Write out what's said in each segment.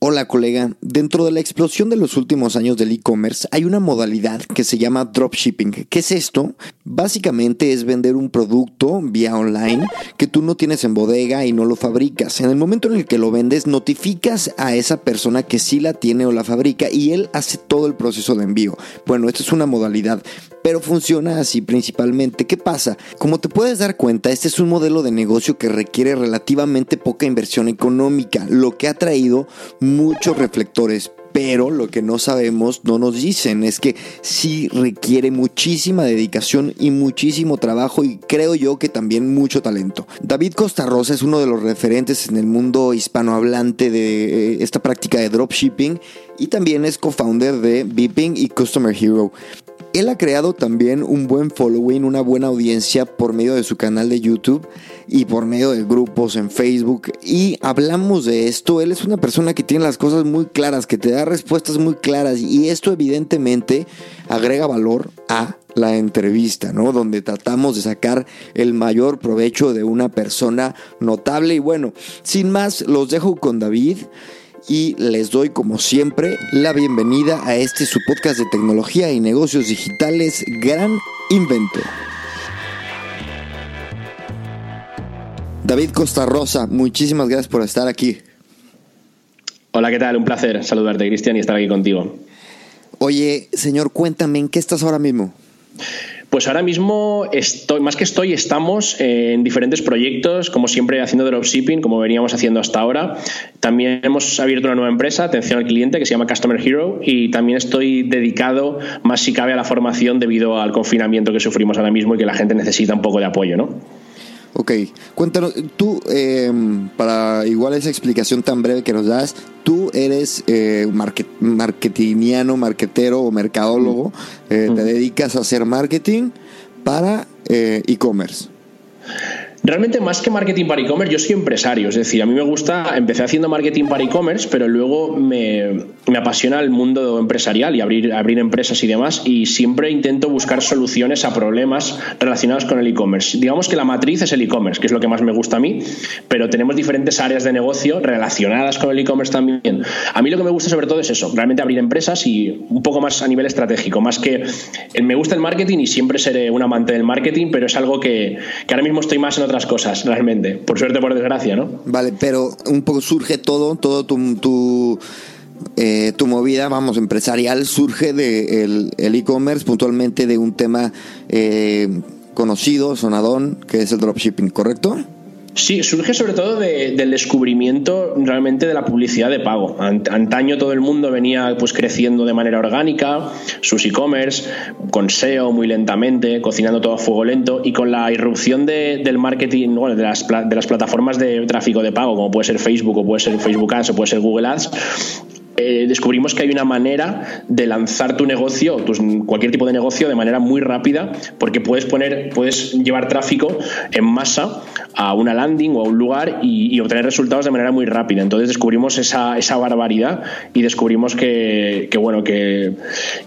Hola colega, dentro de la explosión de los últimos años del e-commerce hay una modalidad que se llama dropshipping. ¿Qué es esto? Básicamente es vender un producto vía online que tú no tienes en bodega y no lo fabricas. En el momento en el que lo vendes, notificas a esa persona que sí la tiene o la fabrica y él hace todo el proceso de envío. Bueno, esta es una modalidad, pero funciona así principalmente. ¿Qué pasa? Como te puedes dar cuenta, este es un modelo de negocio que requiere relativamente poca inversión económica, lo que ha traído muchos reflectores, pero lo que no sabemos, no nos dicen, es que sí requiere muchísima dedicación y muchísimo trabajo y creo yo que también mucho talento. David Costa Rosa es uno de los referentes en el mundo hispanohablante de eh, esta práctica de dropshipping y también es co-founder de Beeping y Customer Hero. Él ha creado también un buen following, una buena audiencia por medio de su canal de YouTube y por medio de grupos en Facebook. Y hablamos de esto. Él es una persona que tiene las cosas muy claras, que te da respuestas muy claras. Y esto evidentemente agrega valor a la entrevista, ¿no? Donde tratamos de sacar el mayor provecho de una persona notable. Y bueno, sin más, los dejo con David y les doy como siempre la bienvenida a este su podcast de tecnología y negocios digitales Gran Invento. David Costa Rosa, muchísimas gracias por estar aquí. Hola, ¿qué tal? Un placer saludarte, Cristian, y estar aquí contigo. Oye, señor, cuéntame, ¿en qué estás ahora mismo? Pues ahora mismo estoy, más que estoy, estamos en diferentes proyectos, como siempre haciendo dropshipping, como veníamos haciendo hasta ahora. También hemos abierto una nueva empresa, atención al cliente, que se llama Customer Hero, y también estoy dedicado, más si cabe, a la formación debido al confinamiento que sufrimos ahora mismo y que la gente necesita un poco de apoyo, ¿no? Ok, cuéntanos, tú, eh, para igual esa explicación tan breve que nos das, tú eres eh, marketingiano, marketero o mercadólogo, eh, te dedicas a hacer marketing para eh, e-commerce. Realmente más que marketing para e-commerce, yo soy empresario, es decir, a mí me gusta, empecé haciendo marketing para e-commerce, pero luego me, apasiona el mundo empresarial y abrir, abrir empresas y demás, y siempre intento buscar soluciones a problemas relacionados con el e-commerce. Digamos que la matriz es el e-commerce, que es lo que más me gusta a mí, pero tenemos diferentes áreas de negocio relacionadas con el e-commerce también. A mí lo que me gusta sobre todo es eso, realmente abrir empresas y un poco más a nivel estratégico, más que me gusta el marketing y siempre seré un amante del marketing, pero es algo que, que ahora mismo estoy más en otras cosas, realmente. Por suerte, por desgracia, ¿no? Vale, pero un poco surge todo, todo tu, tu, eh, tu movida, vamos, empresarial, surge del de el e-commerce, puntualmente de un tema eh, conocido, sonadón, que es el dropshipping, ¿correcto? Sí, surge sobre todo del descubrimiento realmente de la publicidad de pago. Antaño todo el mundo venía pues creciendo de manera orgánica, sus e-commerce, con SEO muy lentamente, cocinando todo a fuego lento y con la irrupción del marketing, bueno, de las, de las plataformas de tráfico de pago, como puede ser Facebook o puede ser Facebook Ads o puede ser Google Ads, eh, descubrimos que hay una manera de lanzar tu negocio, cualquier tipo de negocio, de manera muy rápida, porque puedes poner, puedes llevar tráfico en masa a una landing o a un lugar y, obtener resultados de manera muy rápida. Entonces descubrimos esa, esa barbaridad y descubrimos que, bueno, que,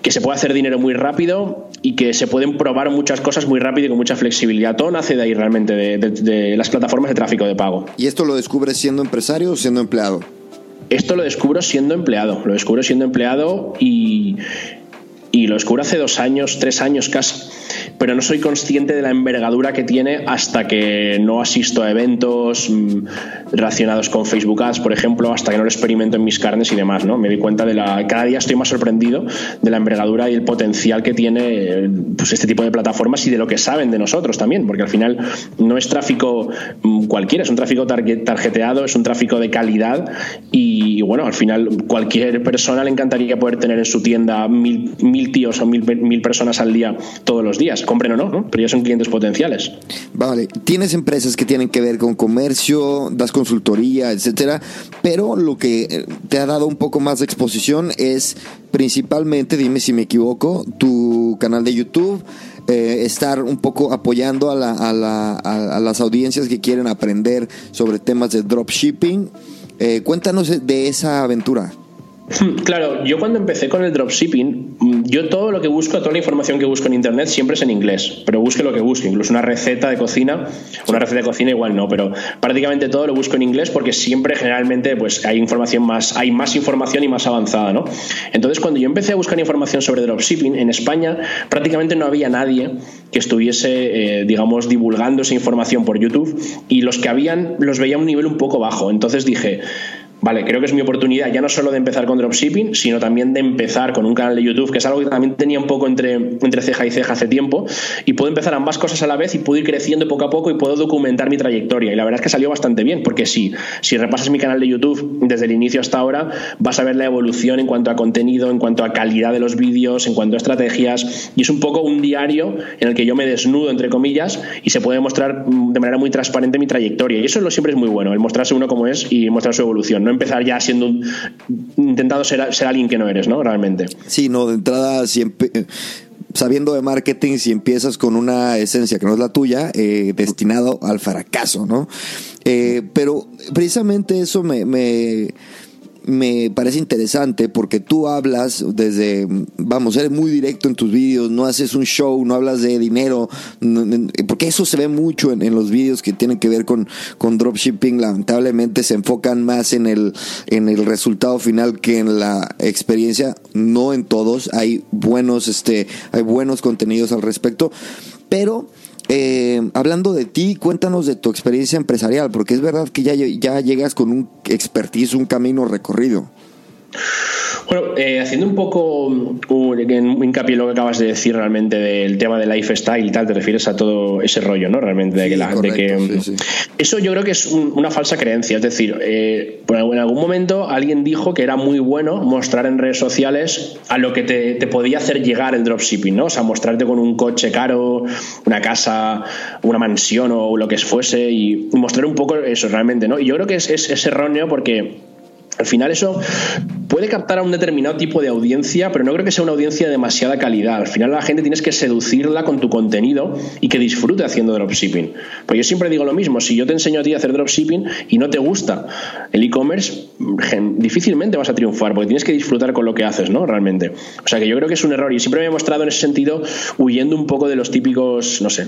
se puede hacer dinero muy rápido y que se pueden probar muchas cosas muy rápido y con mucha flexibilidad. Todo nace de ahí realmente, de, de las plataformas de tráfico de pago. ¿Y esto lo descubres siendo empresario o siendo empleado? Esto lo descubro siendo empleado, lo descubro siendo empleado y, y lo descubro hace dos años, tres años casi, pero no soy consciente de la envergadura que tiene hasta que no asisto a eventos mm, relacionados con Facebook Ads, por ejemplo, hasta que no lo experimento en mis carnes y demás, ¿no? Me doy cuenta de la... Cada día estoy más sorprendido de la envergadura y el potencial que tiene pues, este tipo de plataformas y de lo que saben de nosotros también, porque al final no es tráfico mm, cualquiera, es un tráfico targeteado, es un tráfico de calidad y bueno, al final cualquier persona le encantaría poder tener en su tienda mil tíos o mil, mil personas al día todos los días, compren o no, ¿no? pero ya son clientes potenciales. Vale, tienes empresas que tienen que ver con comercio, das consultoría, etcétera, pero lo que eh, te ha dado un poco más de exposición es principalmente, dime si me equivoco, tu canal de YouTube, eh, estar un poco apoyando a, la, a, la, a, las audiencias que quieren aprender sobre temas de dropshipping. Eh, cuéntanos de esa aventura. Claro, yo cuando empecé con el dropshipping, mm, yo todo lo que busco, toda la información que busco en internet siempre es en inglés, pero busque lo que busque, incluso una receta de cocina, una receta de cocina igual no, pero prácticamente todo lo busco en inglés porque siempre generalmente pues hay información más, hay más información y más avanzada, ¿no? Entonces cuando yo empecé a buscar información sobre dropshipping en España, prácticamente no había nadie que estuviese, eh, digamos, divulgando esa información por YouTube y los que habían los veía a un nivel un poco bajo. Entonces dije Vale, creo que es mi oportunidad ya no solo de empezar con dropshipping, sino también de empezar con un canal de YouTube, que es algo que también tenía un poco entre, entre ceja y ceja hace tiempo, y puedo empezar ambas cosas a la vez y puedo ir creciendo poco a poco y puedo documentar mi trayectoria. Y la verdad es que salió bastante bien, porque si, si repasas mi canal de YouTube desde el inicio hasta ahora, vas a ver la evolución en cuanto a contenido, en cuanto a calidad de los vídeos, en cuanto a estrategias, y es un poco un diario en el que yo me desnudo, entre comillas, y se puede mostrar de manera muy transparente mi trayectoria. Y eso siempre es muy bueno, el mostrarse uno como es y mostrar su evolución. Empezar ya siendo intentando ser, ser alguien que no eres, ¿no? Realmente. Sí, no, de entrada siempre sabiendo de marketing, si empiezas con una esencia que no es la tuya, eh, destinado al fracaso, ¿no? Eh, pero precisamente eso me, me parece interesante porque tú hablas desde, vamos, eres muy directo en tus vídeos, no haces un show, no hablas de dinero, porque eso se ve mucho en, los vídeos que tienen que ver con, con dropshipping, lamentablemente se enfocan más en el, en el resultado final que en la experiencia, no en todos, hay buenos, este, hay buenos contenidos al respecto, pero eh, hablando de ti, cuéntanos de tu experiencia empresarial, porque es verdad que ya, ya llegas con un expertise, un camino recorrido. Bueno, eh, haciendo un poco un, hincapié en lo que acabas de decir realmente del tema de lifestyle y tal, te refieres a todo ese rollo, ¿no? Realmente, de que, la, de que eso yo creo que es una falsa creencia. Es decir, eh, en algún momento alguien dijo que era muy bueno mostrar en redes sociales a lo que te, te, podía hacer llegar el dropshipping, ¿no? O sea, mostrarte con un coche caro, una casa, una mansión o lo que fuese y mostrar un poco eso realmente, ¿no? Y yo creo que es, es, es erróneo porque al final eso puede captar a un determinado tipo de audiencia, pero no creo que sea una audiencia de demasiada calidad. Al final la gente tienes que seducirla con tu contenido y que disfrute haciendo dropshipping. Porque yo siempre digo lo mismo, si yo te enseño a ti a hacer dropshipping y no te gusta el e-commerce, difícilmente vas a triunfar, porque tienes que disfrutar con lo que haces, ¿no? Realmente. O sea que yo creo que es un error y siempre me he mostrado en ese sentido huyendo un poco de los típicos, no sé,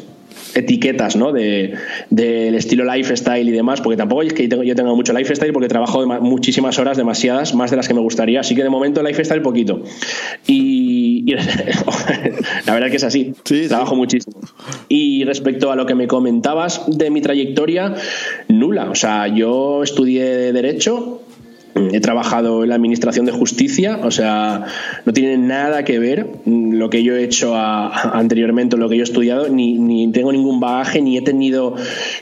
etiquetas ¿no? de, del estilo lifestyle y demás, porque tampoco es que yo tenga mucho lifestyle porque trabajo muchísimas horas, demasiadas, más de las que me gustaría, así que de momento lifestyle poquito. Y, la verdad es que es así, trabajo muchísimo. Y respecto a lo que me comentabas de mi trayectoria, nula, o sea, yo estudié Derecho, He trabajado en la Administración de Justicia, o sea, no tiene nada que ver lo que yo he hecho anteriormente o lo que yo he estudiado, ni, ni, tengo ningún bagaje, ni he tenido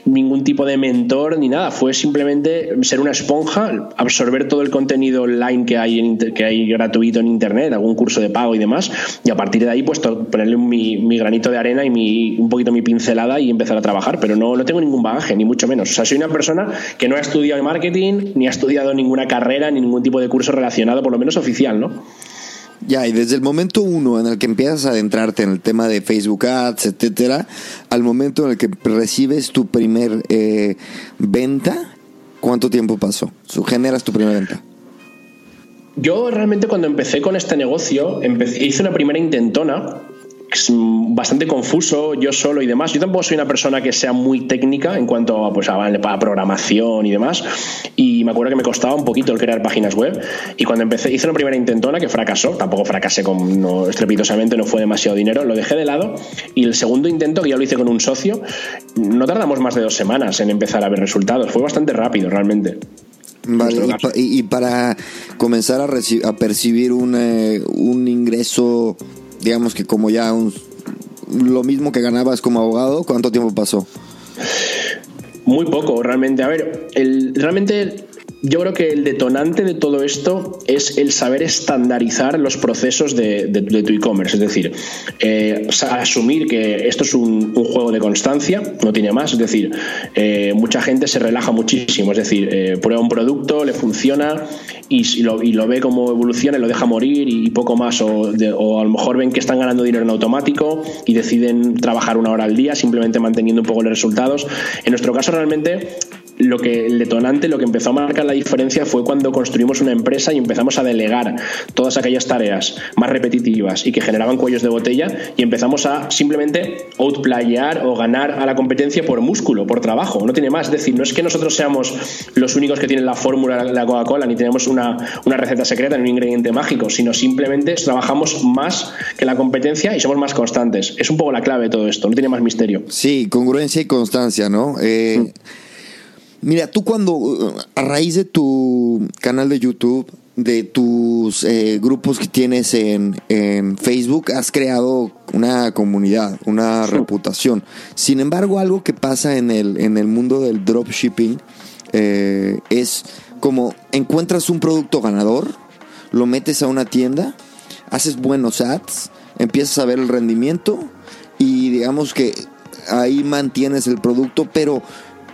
ningún tipo de mentor, ni nada. Fue simplemente ser una esponja, absorber todo el contenido online que hay, en, que hay gratuito en Internet, algún curso de pago y demás, y a partir de ahí, pues ponerle mi, mi granito de arena y mi, un poquito mi pincelada y empezar a trabajar. Pero no, no tengo ningún bagaje, ni mucho menos. O sea, soy una persona que no ha estudiado marketing, ni ha estudiado ninguna carrera ni ningún tipo de curso relacionado, por lo menos oficial, ¿no? Ya, y desde el momento uno en el que empiezas a adentrarte en el tema de Facebook Ads, etcétera, al momento en el que recibes tu primer eh, venta, ¿cuánto tiempo pasó? ¿Generas tu primera venta? Yo realmente cuando empecé con este negocio, hice una primera intentona bastante confuso yo solo y demás. Yo tampoco soy una persona que sea muy técnica en cuanto a, pues, a, programación y demás. Y me acuerdo que me costaba un poquito el crear páginas web. Y cuando empecé, hice una primera intentona que fracasó. Tampoco fracasé con, no, estrepitosamente, no fue demasiado dinero. Lo dejé de lado. Y el segundo intento, que ya lo hice con un socio, no tardamos más de dos semanas en empezar a ver resultados. Fue bastante rápido, realmente. Vale, y, para comenzar a, a percibir un, eh, un ingreso digamos que como ya lo mismo que ganabas como abogado, ¿cuánto tiempo pasó? Muy poco, realmente. A ver, el, realmente yo creo que el detonante de todo esto es el saber estandarizar los procesos de, tu e-commerce. Es decir, eh, asumir que esto es un, juego de constancia, no tiene más. Es decir, eh, mucha gente se relaja muchísimo. Es decir, eh, prueba un producto, le funciona y, lo, ve cómo evoluciona y lo deja morir y, poco más. O, o, a lo mejor ven que están ganando dinero en automático y deciden trabajar una hora al día simplemente manteniendo un poco los resultados. En nuestro caso, realmente lo que el detonante, lo que empezó a marcar la diferencia fue cuando construimos una empresa y empezamos a delegar todas aquellas tareas más repetitivas y que generaban cuellos de botella y empezamos a simplemente outplayar o ganar a la competencia por músculo, por trabajo, no tiene más. Es decir, no es que nosotros seamos los únicos que tienen la fórmula de la Coca-Cola ni tenemos una, una receta secreta ni un ingrediente mágico, sino simplemente trabajamos más que la competencia y somos más constantes. Es un poco la clave de todo esto, no tiene más misterio. Sí, congruencia y constancia, ¿no? Eh, mm. Mira, tú cuando, a raíz de tu canal de YouTube, de tus eh, grupos que tienes en, Facebook, has creado una comunidad, una reputación. Sin embargo, algo que pasa en el, en el mundo del dropshipping eh, es como encuentras un producto ganador, lo metes a una tienda, haces buenos ads, empiezas a ver el rendimiento y digamos que ahí mantienes el producto, pero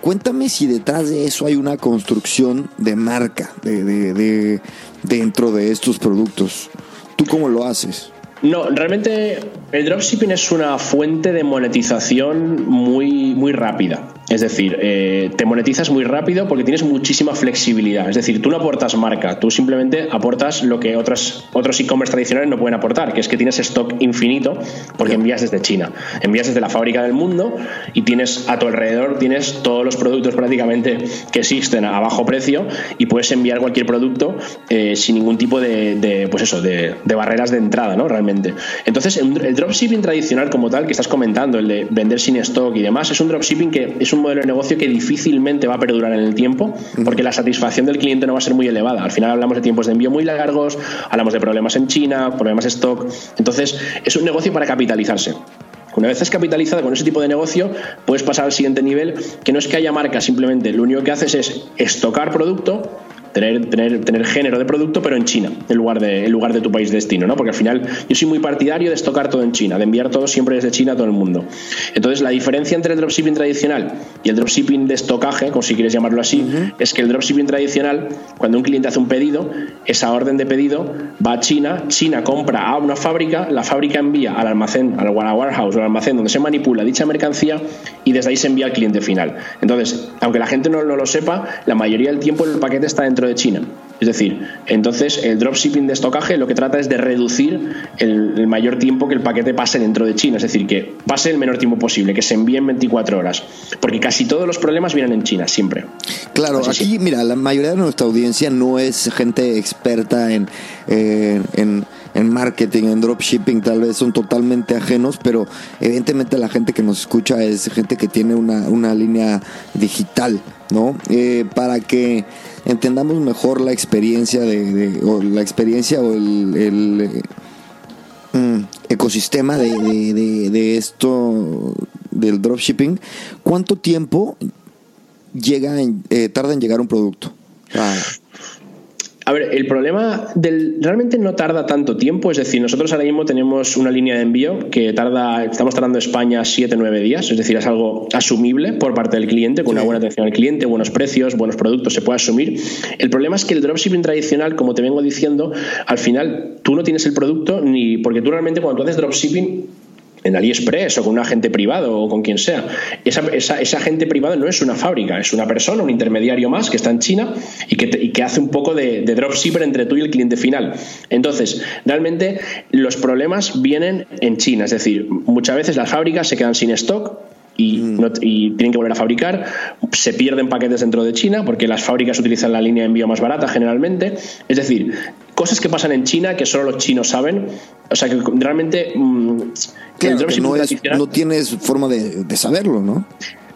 Cuéntame si detrás de eso hay una construcción de marca de, dentro de estos productos. ¿Tú cómo lo haces? No, realmente el dropshipping es una fuente de monetización muy, muy rápida. Es decir, eh, te monetizas muy rápido porque tienes muchísima flexibilidad. Es decir, tú no aportas marca, tú simplemente aportas lo que otros, otros e-commerce tradicionales no pueden aportar, que es que tienes stock infinito porque envías desde China. Envías desde la fábrica del mundo y tienes a tu alrededor tienes todos los productos prácticamente que existen a bajo precio y puedes enviar cualquier producto eh, sin ningún tipo de, pues eso, de, barreras de entrada, ¿no? Realmente. Entonces, el dropshipping tradicional como tal que estás comentando, el de vender sin stock y demás, es un dropshipping que es un modelo de negocio que difícilmente va a perdurar en el tiempo porque la satisfacción del cliente no va a ser muy elevada. Al final hablamos de tiempos de envío muy largos, hablamos de problemas en China, problemas de stock. Entonces, es un negocio para capitalizarse. Una vez has capitalizado con ese tipo de negocio, puedes pasar al siguiente nivel, que no es que haya marca, simplemente lo único que haces es estocar producto tener, tener, tener género de producto, pero en China, en lugar, de, en lugar de tu país de destino, ¿no? Porque al final yo soy muy partidario de estocar todo en China, de enviar todo siempre desde China a todo el mundo. Entonces, la diferencia entre el dropshipping tradicional y el dropshipping de estocaje, como si quieres llamarlo así, es que el dropshipping tradicional, cuando un cliente hace un pedido, esa orden de pedido va a China, China compra a una fábrica, la fábrica envía al almacén, al warehouse o al almacén donde se manipula dicha mercancía y desde ahí se envía al cliente final. Entonces, aunque la gente no, no lo sepa, la mayoría del tiempo el paquete está dentro de China. Es decir, entonces el dropshipping de estocaje lo que trata es de reducir el, mayor tiempo que el paquete pase dentro de China, es decir, que pase el menor tiempo posible, que se envíe en 24 horas, porque casi todos los problemas vienen en China, siempre. Claro, aquí, mira, la mayoría de nuestra audiencia no es gente experta en, en, en marketing, en dropshipping, tal vez son totalmente ajenos, pero evidentemente la gente que nos escucha es gente que tiene una, una línea digital, ¿no? Eh, para que entendamos mejor la experiencia de, o la experiencia o el, mm, ecosistema de, esto del dropshipping, ¿cuánto tiempo llega eh, tarda en llegar un producto? Ah. A ver, el problema del realmente no tarda tanto tiempo, es decir, nosotros ahora mismo tenemos una línea de envío que tarda, estamos tardando España 7-9 días, es decir, es algo asumible por parte del cliente, con una buena atención al cliente, buenos precios, buenos productos, se puede asumir. El problema es que el dropshipping tradicional, como te vengo diciendo, al final tú no tienes el producto ni porque tú realmente cuando tú haces dropshipping en AliExpress o con un agente privado o con quien sea. Esa, ese agente privado no es una fábrica, es una persona, un intermediario más que está en China y que, hace un poco de, de dropshipper entre tú y el cliente final. Entonces, realmente los problemas vienen en China, es decir, muchas veces las fábricas se quedan sin stock Mm. y, tienen que volver a fabricar. Se pierden paquetes dentro de China porque las fábricas utilizan la línea de envío más barata generalmente. Es decir, cosas que pasan en China que solo los chinos saben. O sea que realmente. No, tienes forma de, saberlo, ¿no?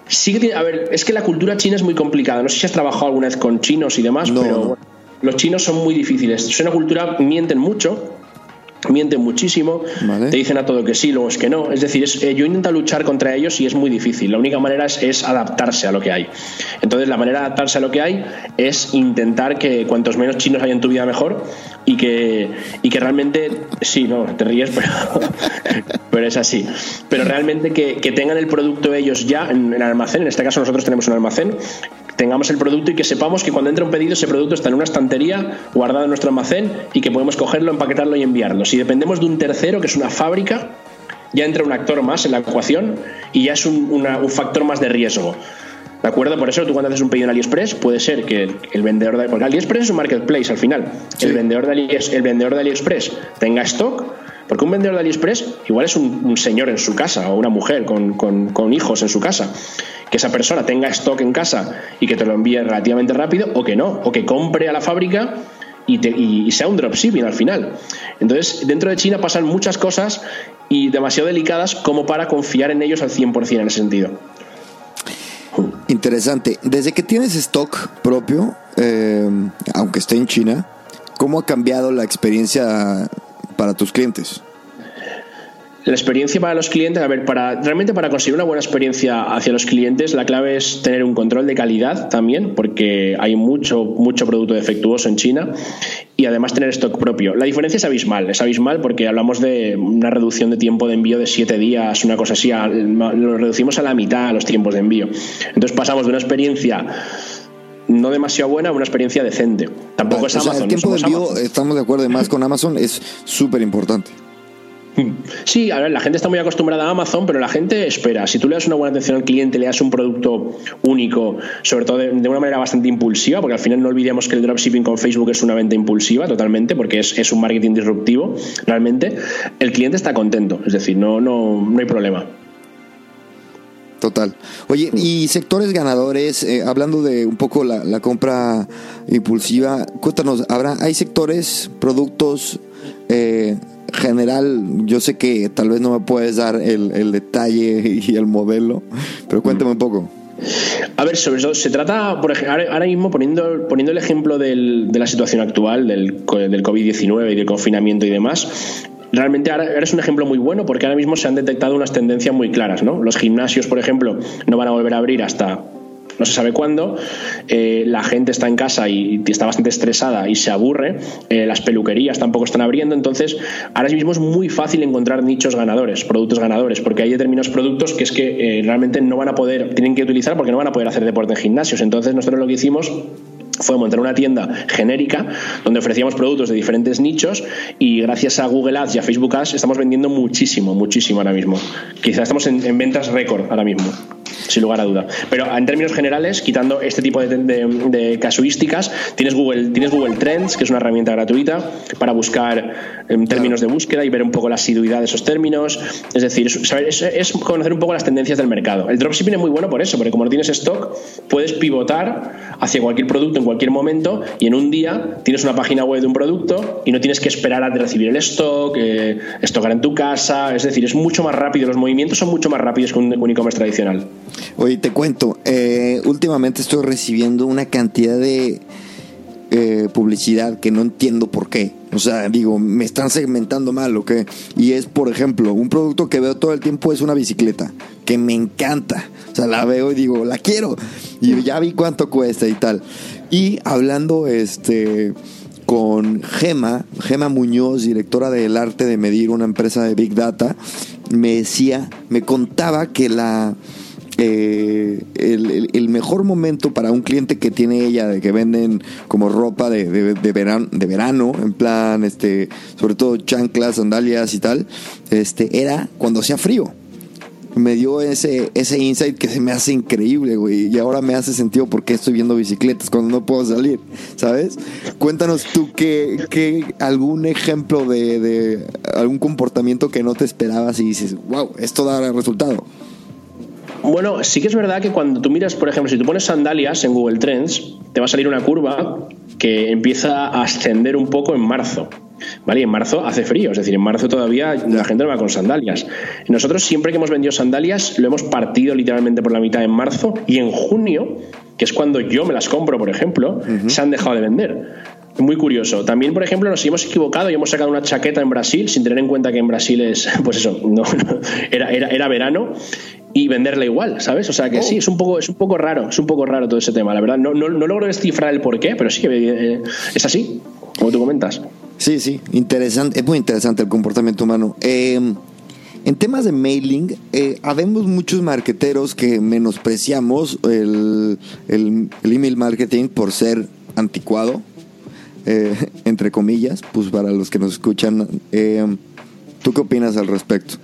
Sí a ver, es que la cultura china es muy complicada. No sé si has trabajado alguna vez con chinos y demás, pero los chinos son muy difíciles. Es una cultura, mienten mucho, mienten muchísimo, te dicen a todo que sí, luego es que no. Es decir, eh, yo intento luchar contra ellos y es muy difícil. La única manera es, adaptarse a lo que hay. Entonces, la manera de adaptarse a lo que hay es intentar que cuantos menos chinos haya en tu vida mejor y que, y que realmente, sí, no, te ríes, pero, pero es así. Pero realmente que, tengan el producto ellos ya en el almacén, en este caso nosotros tenemos un almacén, tengamos el producto y que sepamos que cuando entra un pedido ese producto está en una estantería guardado en nuestro almacén y que podemos cogerlo, empaquetarlo y enviarlo. Si dependemos de un tercero, que es una fábrica, ya entra un actor más en la ecuación y ya es un, factor más de riesgo. ¿De acuerdo? Por eso tú cuando haces un pedido en AliExpress puede ser que el, vendedor de... Porque AliExpress es un marketplace al final. El, vendedor de AliExpress, el vendedor de AliExpress tenga stock, porque un vendedor de AliExpress igual es un, señor en su casa o una mujer con, con, hijos en su casa. Que esa persona tenga stock en casa y que te lo envíe relativamente rápido o que no, o que compre a la fábrica y, sea un dropshipping al final. Entonces, dentro de China pasan muchas cosas y demasiado delicadas como para confiar en ellos al 100% en ese sentido. Interesante. Desde que tienes stock propio, eh, aunque esté en China, ¿cómo ha cambiado la experiencia para tus clientes? La experiencia para los clientes, a ver, para realmente para conseguir una buena experiencia hacia los clientes, la clave es tener un control de calidad también, porque hay mucho, mucho producto defectuoso en China y además tener stock propio. La diferencia es abismal, es abismal porque hablamos de una reducción de tiempo de envío de siete días, una cosa así, lo reducimos a la mitad los tiempos de envío. Entonces pasamos de una experiencia no demasiado buena a una experiencia decente. Tampoco es Amazon. el tiempo de envío, estamos de acuerdo, más con Amazon es súper importante. Sí, a ver, la gente está muy acostumbrada a Amazon, pero la gente espera. Si tú le das una buena atención al cliente, le das un producto único, sobre todo de, una manera bastante impulsiva, porque al final no olvidemos que el dropshipping con Facebook es una venta impulsiva totalmente, porque es, un marketing disruptivo, realmente, el cliente está contento. Es decir, no, no, no hay problema. Total. Oye, y sectores ganadores, eh, hablando de un poco la, la compra impulsiva, cuéntanos, ¿habrá, ¿hay sectores, productos eh, general, yo sé que tal vez no me puedes dar el, detalle y el modelo, pero cuéntame un poco. A ver, sobre eso se trata, por ejemplo, ahora mismo poniendo, poniendo el ejemplo de la situación actual, del, del COVID-19 y del confinamiento y demás, realmente ahora, es un ejemplo muy bueno porque ahora mismo se han detectado unas tendencias muy claras, ¿no? Los gimnasios, por ejemplo, no van a volver a abrir hasta no se sabe cuándo, eh, la gente está en casa y está bastante estresada y se aburre, eh, las peluquerías tampoco están abriendo, entonces ahora mismo es muy fácil encontrar nichos ganadores, productos ganadores, porque hay determinados productos que es que eh, realmente no van a poder, tienen que utilizar porque no van a poder hacer deporte en gimnasios, entonces nosotros lo que hicimos fue montar una tienda genérica donde ofrecíamos productos de diferentes nichos y gracias a Google Ads y a Facebook Ads estamos vendiendo muchísimo, muchísimo ahora mismo. Quizás estamos en ventas récord ahora mismo sin lugar a duda. Pero en términos generales, quitando este tipo de, casuísticas, tienes Google, tienes Google Trends, que es una herramienta gratuita para buscar en términos de búsqueda y ver un poco la asiduidad de esos términos. Es decir, es, conocer un poco las tendencias del mercado. El dropshipping es muy bueno por eso, porque como no tienes stock, puedes pivotar hacia cualquier producto en cualquier momento y en un día tienes una página web de un producto y no tienes que esperar a recibir el stock, eh, en tu casa. Es decir, es mucho más rápido, los movimientos son mucho más rápidos que un e-commerce tradicional. Oye, te cuento, eh, últimamente estoy recibiendo una cantidad de eh, publicidad que no entiendo por qué. O sea, digo, me están segmentando mal, ¿o qué? Y es, por ejemplo, un producto que veo todo el tiempo es una bicicleta, que me encanta. O sea, la veo y digo, la quiero. Y ya vi cuánto cuesta y tal. Y hablando, este con Gema, Gema Muñoz, directora del arte de medir, una empresa de Big Data, me decía, me contaba que la eh, el, mejor momento para un cliente que tiene ella, de que venden como ropa de, de, verano, de verano, en plan, este, sobre todo chanclas, sandalias y tal, este, era cuando hacía frío. Me dio ese, ese insight que se me hace increíble, güey. Y ahora me hace sentido porque estoy viendo bicicletas cuando no puedo salir, ¿sabes? Cuéntanos tú que algún ejemplo de, de algún comportamiento que no te esperabas y dices, wow, esto da resultado. Bueno, sí que es verdad que cuando tú miras, por ejemplo, si tú pones sandalias en Google Trends, te va a salir una curva que empieza a ascender un poco en marzo. ¿Vale? Y en marzo hace frío, es decir, en marzo todavía la gente no va con sandalias. Nosotros siempre que hemos vendido sandalias lo hemos partido literalmente por la mitad en marzo y en junio que es cuando yo me las compro, por ejemplo, se han dejado de vender. Muy curioso. También, por ejemplo, nos hemos equivocado y hemos sacado una chaqueta en Brasil sin tener en cuenta que en Brasil es, pues eso, no, era, era, era verano y venderla igual, ¿sabes? O sea que sí, oh. es un poco, es un poco raro, es un poco raro todo ese tema. La verdad, no, no, no logro descifrar el porqué, pero sí que eh, es así, como tú comentas. Sí, sí, interesante, es muy interesante el comportamiento humano. Eh, en temas de mailing, eh, habemos muchos marqueteros que menospreciamos el, el, email marketing por ser anticuado, eh, entre comillas, pues para los que nos escuchan. Eh, ¿Tú qué opinas al respecto?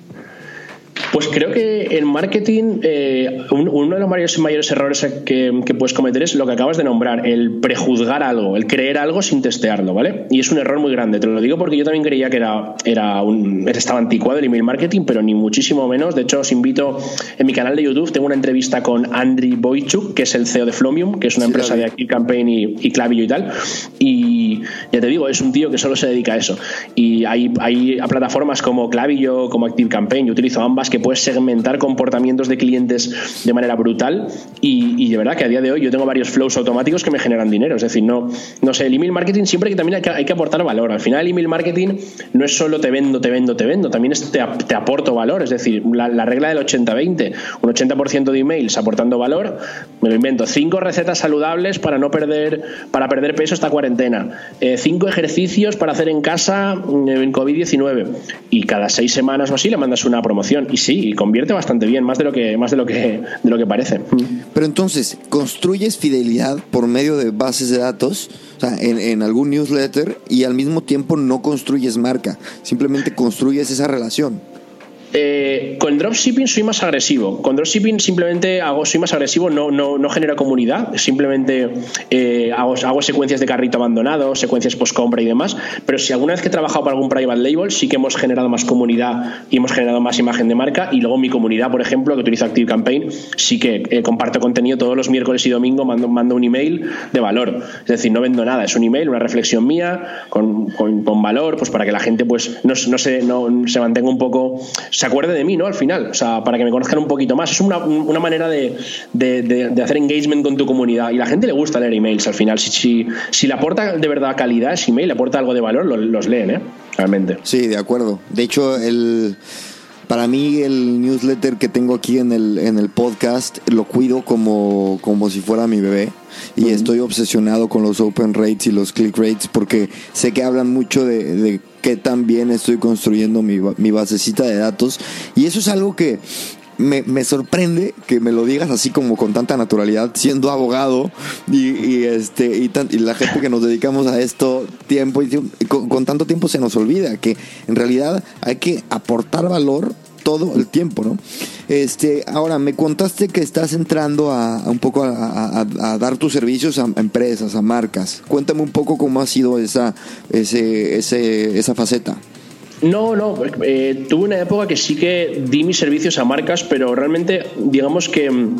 Pues creo que en marketing eh, uno de los mayores, mayores errores que, puedes cometer es lo que acabas de nombrar, el prejuzgar algo, el creer algo sin testearlo, ¿vale? Y es un error muy grande. Te lo digo porque yo también creía que era, era un, estaba anticuado el email marketing, pero ni muchísimo menos. De hecho, os invito en mi canal de YouTube, tengo una entrevista con Andriy Boychuk, que es el CEO de Flomium, que es una empresa de Active Campaign y, y Clavillo y tal. Y ya te digo, es un tío que solo se dedica a eso. Y hay, hay plataformas como Clavillo, como Active Campaign, yo utilizo ambas que puedes segmentar comportamientos de clientes de manera brutal y, de verdad que a día de hoy yo tengo varios flows automáticos que me generan dinero. Es decir, no, no sé, el email marketing siempre que también hay que, aportar valor. Al final el email marketing no es solo te vendo, te vendo, te vendo, también es te, aporto valor. Es decir, la, regla del 80-20, un 80% de emails aportando valor, me lo invento, cinco recetas saludables para no perder, para perder peso esta cuarentena, eh, cinco ejercicios para hacer en casa mm, en COVID-19 y cada seis semanas o así le mandas una promoción sí, y convierte bastante bien, más de lo que, más de lo que, de lo que parece. Pero entonces, ¿construyes fidelidad por medio de bases de datos? O sea, en, en, algún newsletter y al mismo tiempo no construyes marca, simplemente construyes esa relación. Eh, con dropshipping soy más agresivo. Con dropshipping simplemente hago, soy más agresivo, no, no, no genero comunidad, simplemente eh, hago, hago, secuencias de carrito abandonado, secuencias post-compra y demás. Pero si alguna vez que he trabajado para algún private label, sí que hemos generado más comunidad y hemos generado más imagen de marca. Y luego mi comunidad, por ejemplo, que utilizo Active Campaign, sí que eh, comparto contenido todos los miércoles y domingo, mando, mando un email de valor. Es decir, no vendo nada, es un email, una reflexión mía con, con, con valor, pues para que la gente pues no, no, se, no se mantenga un poco se acuerde de mí, ¿no? Al final, o sea, para que me conozcan un poquito más. Es una, una manera de, de, hacer engagement con tu comunidad y la gente le gusta leer emails al final. Si, si, si le aporta de verdad calidad ese email, le aporta algo de valor, los, leen, ¿eh? Realmente. Sí, de acuerdo. De hecho, el para mí el newsletter que tengo aquí en el, en el podcast lo cuido como, como si fuera mi bebé y estoy obsesionado con los open rates y los click rates porque sé que hablan mucho de, de qué tan bien estoy construyendo mi, basecita de datos. Y eso es algo que me, me, sorprende que me lo digas así como con tanta naturalidad, siendo abogado y, este y, y, la gente que nos dedicamos a esto tiempo y con, tanto tiempo se nos olvida que en realidad hay que aportar valor todo el tiempo, ¿no? Este, ahora me contaste que estás entrando a, un poco a, dar tus servicios a empresas, a marcas. Cuéntame un poco cómo ha sido esa, ese, ese, esa faceta. No, no, eh, tuve una época que sí que di mis servicios a marcas, pero realmente, digamos que mm,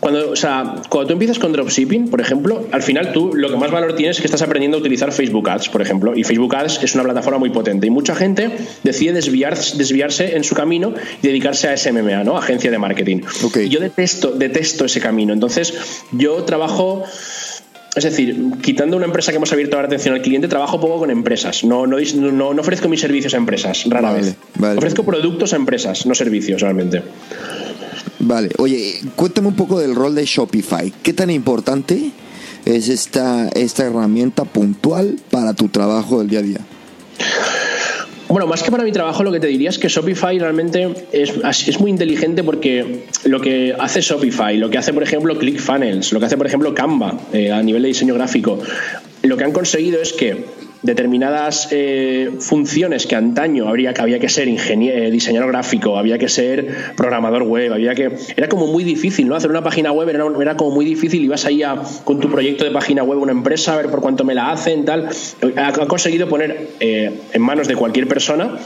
cuando, o sea, cuando tú empiezas con dropshipping, por ejemplo, al final tú lo que más valor tienes es que estás aprendiendo a utilizar Facebook Ads, por ejemplo, y Facebook Ads es una plataforma muy potente y mucha gente decide desviarse, desviarse en su camino y dedicarse a SMMA, ¿no? Agencia de marketing. Yo detesto, detesto ese camino, entonces yo trabajo es decir, quitando una empresa que hemos abierto ahora atención al cliente, trabajo poco con empresas. No, no, no, no ofrezco mis servicios a empresas, rara vez. Ofrezco productos a empresas, no servicios realmente. Vale, oye, cuéntame un poco del rol de Shopify. ¿Qué tan importante es esta, esta herramienta puntual para tu trabajo del día a día? Bueno, más que para mi trabajo, lo que te diría es que Shopify realmente es, muy inteligente porque lo que hace Shopify, lo que hace, por ejemplo, ClickFunnels, lo que hace, por ejemplo, Canva eh, a nivel de diseño gráfico, lo que han conseguido es que determinadas eh, funciones que antaño habría que había que ser ingeniero, eh, diseñador gráfico, había que ser programador web, había que era como muy difícil, ¿no? Hacer una página web era, era como muy difícil, ibas ahí a, con tu proyecto de página web a una empresa a ver por cuánto me la hacen, tal. Ha, ha conseguido poner eh, en manos de cualquier persona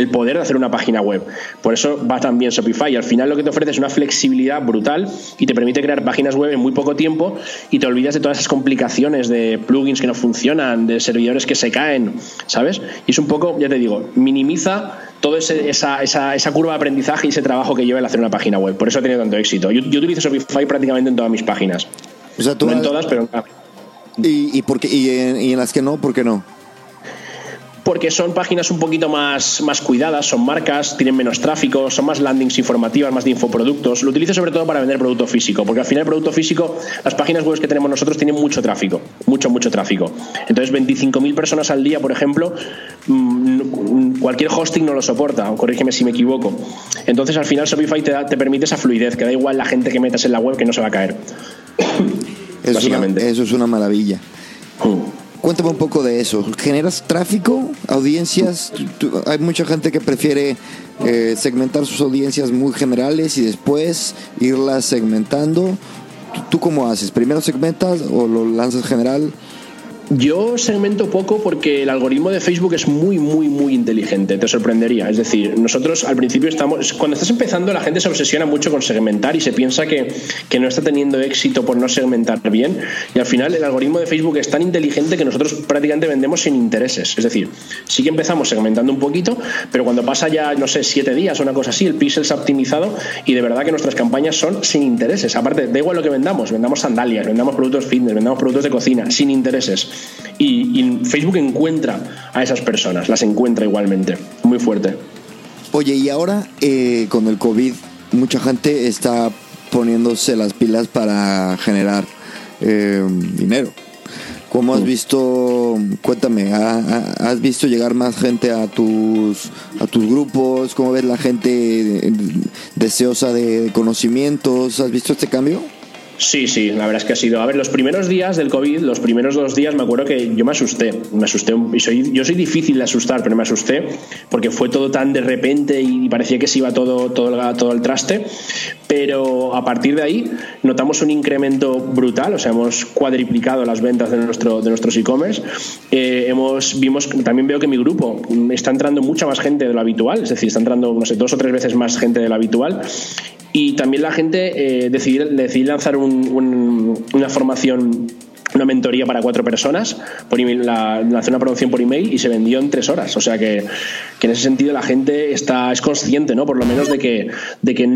el poder de hacer una página web. Por eso va tan bien Shopify. Al final lo que te ofrece es una flexibilidad brutal y te permite crear páginas web en muy poco tiempo y te olvidas de todas esas complicaciones de plugins que no funcionan, de servidores que se caen, ¿sabes? Y es un poco, ya te digo, minimiza toda esa, esa, esa, curva de aprendizaje y ese trabajo que lleva el hacer una página web. Por eso ha tenido tanto éxito. Yo, yo utilizo Shopify prácticamente en todas mis páginas. O sea, tú no en todas, pero ¿Y, y, por y, en, las que no, por qué no? Porque son páginas un poquito más, más cuidadas, son marcas, tienen menos tráfico, son más landings informativas, más de infoproductos. Lo utilizo sobre todo para vender producto físico, porque al final el producto físico, las páginas web que tenemos nosotros tienen mucho tráfico, mucho, mucho tráfico. Entonces, 25.000 personas al día, por ejemplo, mm, cualquier hosting no lo soporta, corrígeme si me equivoco. Entonces, al final Shopify te, da, te permite esa fluidez, que da igual la gente que metas en la web que no se va a caer. Básicamente. eso es una maravilla. Cuéntame un poco de eso. ¿Generas tráfico, audiencias? Hay mucha gente que prefiere eh, segmentar sus audiencias muy generales y después irlas segmentando. ¿Tú cómo haces? ¿Primero segmentas o lo lanzas general? Yo segmento poco porque el algoritmo de Facebook es muy, muy, muy inteligente, te sorprendería. Es decir, nosotros al principio estamos, cuando estás empezando la gente se obsesiona mucho con segmentar y se piensa que, que no está teniendo éxito por no segmentar bien y al final el algoritmo de Facebook es tan inteligente que nosotros prácticamente vendemos sin intereses. Es decir, sí que empezamos segmentando un poquito, pero cuando pasa ya, no sé, siete días o una cosa así, el pixel se ha optimizado y de verdad que nuestras campañas son sin intereses. Aparte, da igual lo que vendamos, vendamos sandalias, vendamos productos fitness, vendamos productos de cocina, sin intereses y, Facebook encuentra a esas personas, las encuentra igualmente, muy fuerte. Oye, y ahora eh, con el COVID, mucha gente está poniéndose las pilas para generar eh, dinero. ¿Cómo has mm. visto, cuéntame, has visto llegar más gente a tus, a tus grupos? ¿Cómo ves la gente deseosa de conocimientos? ¿Has visto este cambio? Sí, sí, la verdad es que ha sido. A ver, los primeros días del COVID, los primeros dos días, me acuerdo que yo me asusté. Me asusté. Y soy, yo soy difícil de asustar, pero me asusté porque fue todo tan de repente y parecía que se iba todo, todo, el, traste. Pero a partir de ahí notamos un incremento brutal, o sea, hemos cuadriplicado las ventas de, nuestro, de nuestros e-commerce. Eh, también veo que mi grupo está entrando mucha más gente de lo habitual, es decir, está entrando, no sé, dos o tres veces más gente de lo habitual y también la gente eh, decidió, lanzar una formación una mentoría para cuatro personas por email, la, una promoción por email y se vendió en tres horas. O sea que, que, en ese sentido la gente está, es consciente, ¿no? Por lo menos de que, de que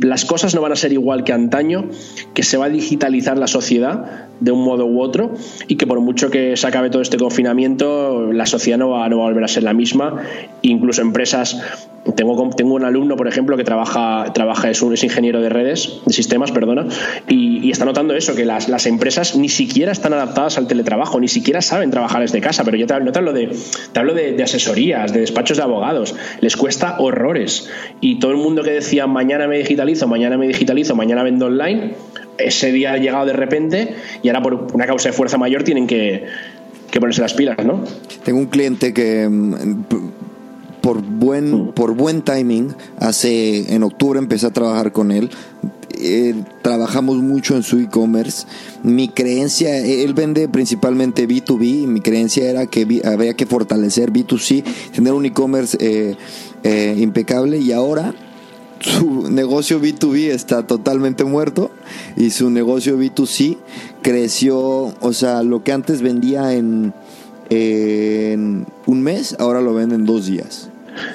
las cosas no van a ser igual que antaño, que se va a digitalizar la sociedad de un modo u otro y que por mucho que se acabe todo este confinamiento, la sociedad no va, no va a volver a ser la misma. Incluso empresas tengo, tengo un alumno, por ejemplo, que trabaja, trabaja es, un, es ingeniero de redes, de sistemas, perdona, y, está notando eso, que las, las, empresas ni siquiera están adaptadas al teletrabajo, ni siquiera saben trabajar desde casa, pero yo te, no te hablo, de, te hablo de, de, asesorías, de despachos de abogados, les cuesta horrores. Y todo el mundo que decía mañana me digitalizo, mañana me digitalizo, mañana vendo online, ese día ha llegado de repente y ahora por una causa de fuerza mayor tienen que, que ponerse las pilas, ¿no? Tengo un cliente que mm, por buen, por buen timing, hace en octubre empecé a trabajar con él. Eh, trabajamos mucho en su e-commerce. Mi creencia, él vende principalmente B2B, mi creencia era que había que fortalecer B2C, tener un e-commerce eh, eh, impecable y ahora su negocio B2B está totalmente muerto y su negocio B2C creció, o sea, lo que antes vendía en, un mes, ahora lo vende en dos días.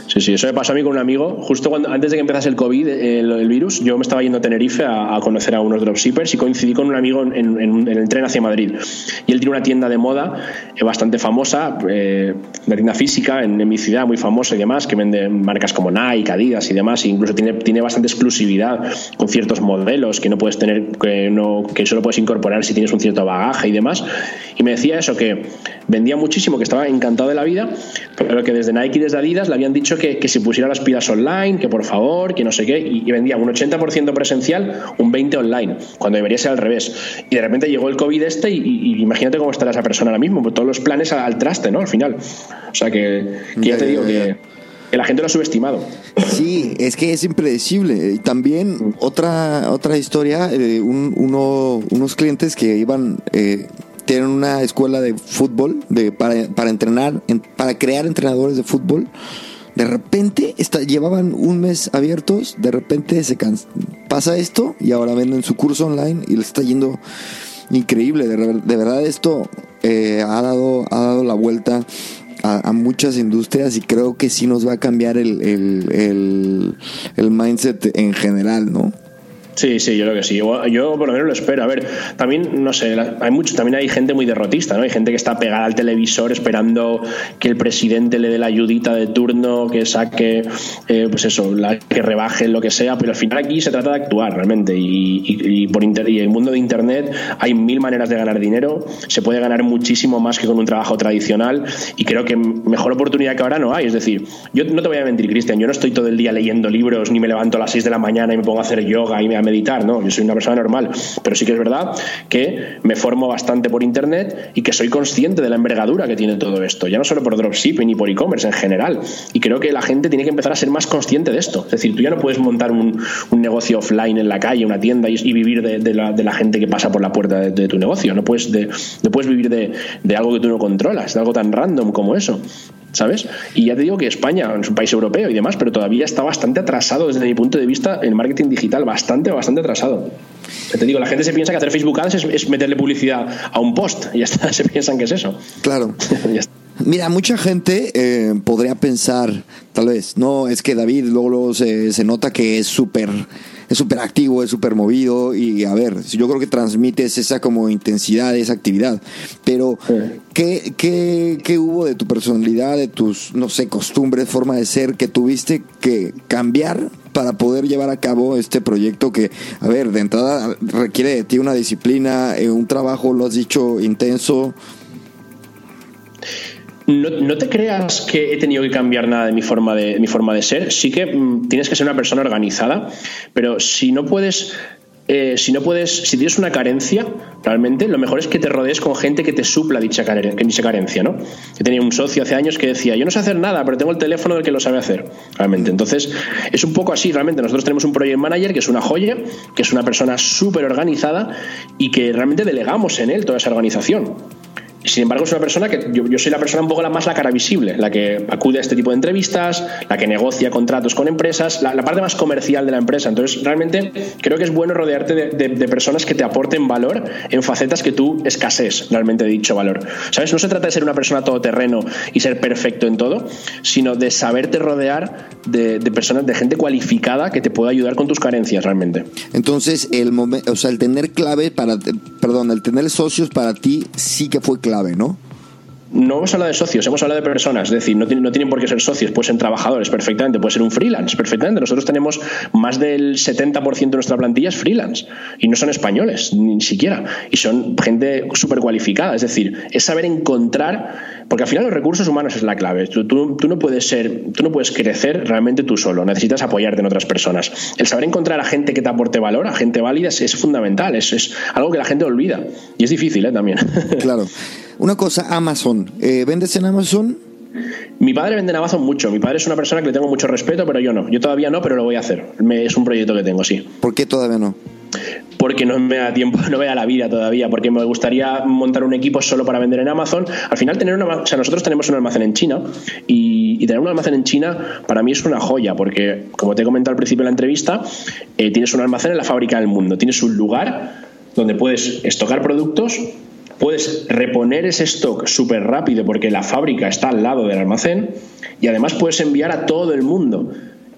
Sí, sí, eso me pasó a mí con un amigo. Justo cuando, antes de que empezase el COVID, el, virus, yo me estaba yendo a Tenerife a, conocer a unos dropshippers y coincidí con un amigo en, el tren hacia Madrid. Y él tiene una tienda de moda eh, bastante famosa, eh, una tienda física en, mi ciudad, muy famosa y demás, que vende marcas como Nike, Adidas y demás. E incluso tiene, tiene bastante exclusividad con ciertos modelos que no puedes tener, que, no, que solo puedes incorporar si tienes un cierto bagaje y demás. Y me decía eso, que vendía muchísimo, que estaba encantado de la vida, pero que desde Nike y desde Adidas le habían dicho que, que se pusiera las pilas online, que por favor, que no sé qué, y, vendía un 80% presencial, un 20% online, cuando debería ser al revés. Y de repente llegó el COVID este y, imagínate cómo estará esa persona ahora mismo, pues todos los planes al, traste, ¿no? Al final. O sea que, ya, te digo que la gente lo ha subestimado. Sí, es que es impredecible. Y también otra, otra historia, eh, uno, unos clientes que iban, eh, tienen una escuela de fútbol de, para, para entrenar, para crear entrenadores de fútbol. De repente está, llevaban un mes abiertos, de repente se pasa esto y ahora venden su curso online y les está yendo increíble. De, verdad esto eh, ha, dado, ha dado la vuelta a, muchas industrias y creo que sí nos va a cambiar el, el, el, mindset en general, ¿no? Sí, sí, yo creo que sí. Yo por lo menos lo espero. A ver, también, no sé, hay mucho, también hay gente muy derrotista, ¿no? Hay gente que está pegada al televisor esperando que el presidente le dé la ayudita de turno, que saque, eh, pues eso, la, que rebaje lo que sea, pero al final aquí se trata de actuar realmente. Y, por inter, y el mundo de Internet hay mil maneras de ganar dinero, se puede ganar muchísimo más que con un trabajo tradicional y creo que mejor oportunidad que ahora no hay. Es decir, yo no te voy a mentir, Cristian, yo no estoy todo el día leyendo libros, ni me levanto a las 6 de la mañana y me pongo a hacer yoga y me meditar, ¿no? Yo soy una persona normal, pero sí que es verdad que me formo bastante por internet y que soy consciente de la envergadura que tiene todo esto, ya no solo por dropshipping y por e-commerce en general. Y creo que la gente tiene que empezar a ser más consciente de esto. Es decir, tú ya no puedes montar un, negocio offline en la calle, una tienda y, vivir de, la, gente que pasa por la puerta de, tu negocio. No puedes, no puedes vivir de algo que tú no controlas, de algo tan random como eso. ¿Sabes? Y ya te digo que España es un país europeo y demás, pero todavía está bastante atrasado desde mi punto de vista el marketing digital, bastante, bastante atrasado. te digo, la gente se piensa que hacer Facebook Ads es, meterle publicidad a un post y ya está, se piensan que es eso. Claro. Mira, mucha gente eh, podría pensar, tal vez, no, es que David luego, se, se nota que es súper es súper activo, es súper movido y a ver, yo creo que transmites esa como intensidad, esa actividad. Pero, ¿qué, qué, qué hubo de tu personalidad, de tus, no sé, costumbres, forma de ser que tuviste que cambiar para poder llevar a cabo este proyecto que, a ver, de entrada requiere de ti una disciplina, eh, un trabajo, lo has dicho, intenso? No, te creas que he tenido que cambiar nada de mi forma de, mi forma de ser. Sí que mm, tienes que ser una persona organizada, pero si no puedes eh, si no puedes, si tienes una carencia, realmente lo mejor es que te rodees con gente que te supla dicha, dicha carencia, ¿no? Yo tenía un socio hace años que decía, yo no sé hacer nada, pero tengo el teléfono del que lo sabe hacer, realmente. Entonces, es un poco así, realmente. Nosotros tenemos un project manager que es una joya, que es una persona súper organizada y que realmente delegamos en él toda esa organización. Sin embargo, es una persona que yo, soy la persona un poco la más la cara visible, la que acude a este tipo de entrevistas, la que negocia contratos con empresas, la, parte más comercial de la empresa. Entonces, realmente creo que es bueno rodearte de, personas que te aporten valor en facetas que tú escasees realmente de dicho valor. ¿Sabes? No se trata de ser una persona todoterreno y ser perfecto en todo, sino de saberte rodear de, personas, de gente cualificada que te pueda ayudar con tus carencias realmente. Entonces, el momento, o sea, el tener clave para, perdón, el tener socios para ti sí que fue clave ¿no? No hemos hablado de socios, hemos hablado de personas, es decir, no tienen, no tienen por qué ser socios, pueden ser trabajadores perfectamente, puede ser un freelance perfectamente. Nosotros tenemos más del 70% de nuestra plantilla es freelance y no son españoles, ni siquiera, y son gente súper cualificada, es decir, es saber encontrar, porque al final los recursos humanos es la clave. Tú, tú, no puedes ser, tú no puedes crecer realmente tú solo, necesitas apoyarte en otras personas. El saber encontrar a gente que te aporte valor, a gente válida, es, fundamental, es, es algo que la gente olvida y es difícil ¿eh? también. Claro. Una cosa, Amazon. Eh, ¿Vendes en Amazon? Mi padre vende en Amazon mucho. Mi padre es una persona que le tengo mucho respeto, pero yo no. Yo todavía no, pero lo voy a hacer. es un proyecto que tengo, sí. ¿Por qué todavía no? porque no me da tiempo, no me da la vida todavía, porque me gustaría montar un equipo solo para vender en Amazon. Al final tener una, o sea, nosotros tenemos un almacén en China y, tener un almacén en China para mí es una joya, porque como te he comentado al principio de la entrevista, eh, tienes un almacén en la fábrica del mundo, tienes un lugar donde puedes estocar productos puedes reponer ese stock súper rápido porque la fábrica está al lado del almacén y además puedes enviar a todo el mundo.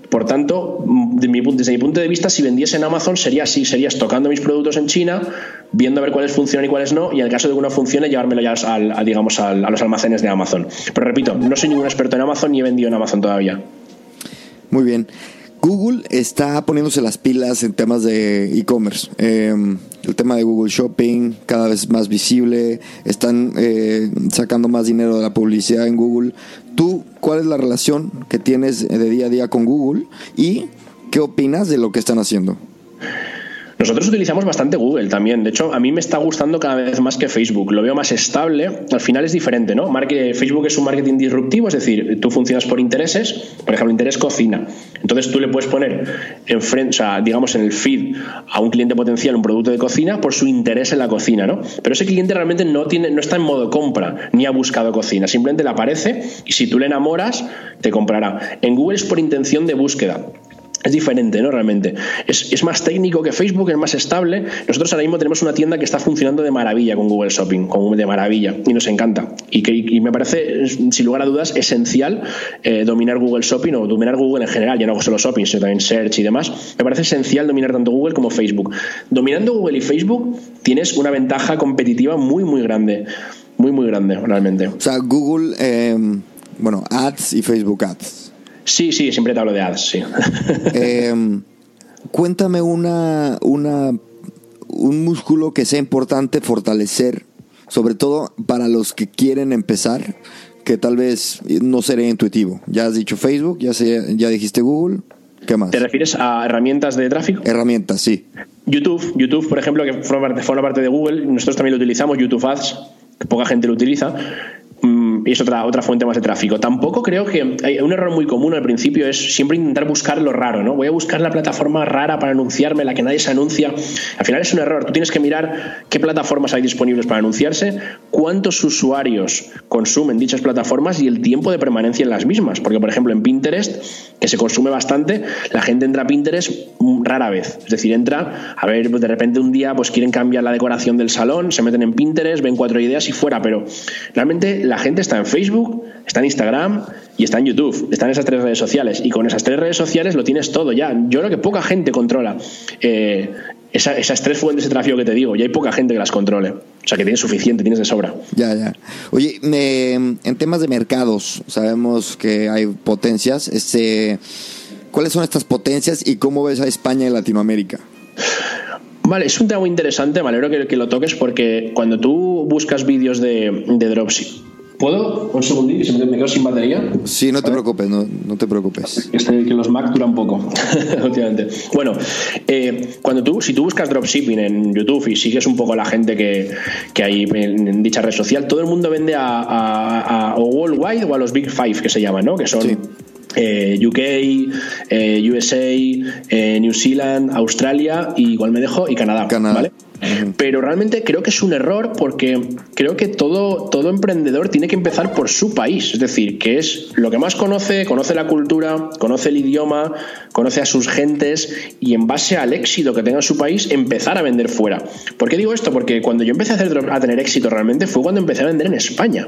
Por tanto, desde mi, punto de vista, si vendiese en Amazon sería así, sería estocando mis productos en China, viendo a ver cuáles funcionan y cuáles no, y en el caso de que uno funcione, llevármelo ya a, digamos, a los almacenes de Amazon. Pero repito, no soy ningún experto en Amazon ni he vendido en Amazon todavía. Muy bien. Google está poniéndose las pilas en temas de e-commerce. Em, el tema de Google Shopping cada vez más visible, están eh, sacando más dinero de la publicidad en Google. ¿Tú cuál es la relación que tienes de día a día con Google y qué opinas de lo que están haciendo? Nosotros utilizamos bastante Google también. De hecho, a mí me está gustando cada vez más que Facebook. Lo veo más estable. Al final es diferente, ¿no? Facebook es un marketing disruptivo, es decir, tú funcionas por intereses. Por ejemplo, interés cocina. Entonces tú le puedes poner en o sea, digamos, en el feed a un cliente potencial un producto de cocina por su interés en la cocina, ¿no? Pero ese cliente realmente no tiene, no está en modo compra, ni ha buscado cocina. Simplemente le aparece y si tú le enamoras, te comprará. En Google es por intención de búsqueda. Es diferente, ¿no? Realmente. Es, es, más técnico que Facebook, es más estable. Nosotros ahora mismo tenemos una tienda que está funcionando de maravilla con Google Shopping, con, de maravilla, y nos encanta. Y, que, y me parece, sin lugar a dudas, esencial eh, dominar Google Shopping o dominar Google en general, ya no solo Shopping, sino también Search y demás. Me parece esencial dominar tanto Google como Facebook. Dominando Google y Facebook tienes una ventaja competitiva muy, muy grande. Muy, muy grande, realmente. O sea, Google, eh, bueno, Ads y Facebook Ads. Sí, sí, siempre te hablo de ads, sí. Em, cuéntame una, una, un músculo que sea importante fortalecer, sobre todo para los que quieren empezar, que tal vez no sería intuitivo. Ya has dicho Facebook, ya, ya dijiste Google, ¿qué más? ¿Te refieres a herramientas de tráfico? Herramientas, sí. YouTube, YouTube, por ejemplo, que forma parte, forma parte de Google, nosotros también lo utilizamos, YouTube Ads, que poca gente lo utiliza y es otra, otra fuente más de tráfico. Tampoco creo que hay un error muy común al principio es siempre intentar buscar lo raro, ¿no? Voy a buscar la plataforma rara para anunciarme, la que nadie se anuncia. Al final es un error. Tú tienes que mirar qué plataformas hay disponibles para anunciarse, cuántos usuarios consumen dichas plataformas y el tiempo de permanencia en las mismas. Porque, por ejemplo, en Pinterest, que se consume bastante, la gente entra a Pinterest rara vez. Es decir, entra, a ver, de repente un día pues quieren cambiar la decoración del salón, se meten en Pinterest, ven cuatro ideas y fuera, pero realmente la gente está en Facebook, está en Instagram y está en YouTube. Están esas tres redes sociales. Y con esas tres redes sociales lo tienes todo ya. Yo creo que poca gente controla eh, esas tres fuentes de tráfico que te digo. Ya hay poca gente que las controle. O sea, que tienes suficiente, tienes de sobra. Ya, ya. Oye, en temas de mercados, sabemos que hay potencias. Este, ¿Cuáles son estas potencias y cómo ves a España y Latinoamérica? Vale, es un tema muy interesante, me alegro que, que lo toques porque cuando tú buscas vídeos de, de dropshipping ¿Puedo? Un segundito, si me quedo sin batería. Sí, no te preocupes, no, no, te preocupes. Este, que los Mac duran poco, últimamente. Bueno, eh, cuando tú, si tú buscas dropshipping en YouTube y sigues un poco la gente que, que hay en, dicha red social, todo el mundo vende a, a, a, Worldwide o a los Big Five que se llaman, ¿no? Que son eh, UK, eh, USA, New Zealand, Australia y igual me dejo y Canadá. Canadá. ¿vale? Pero realmente creo que es un error porque creo que todo, todo emprendedor tiene que empezar por su país. Es decir, que es lo que más conoce, conoce la cultura, conoce el idioma, conoce a sus gentes y en base al éxito que tenga su país, empezar a vender fuera. ¿Por qué digo esto? Porque cuando yo empecé a, hacer, a tener éxito realmente fue cuando empecé a vender en España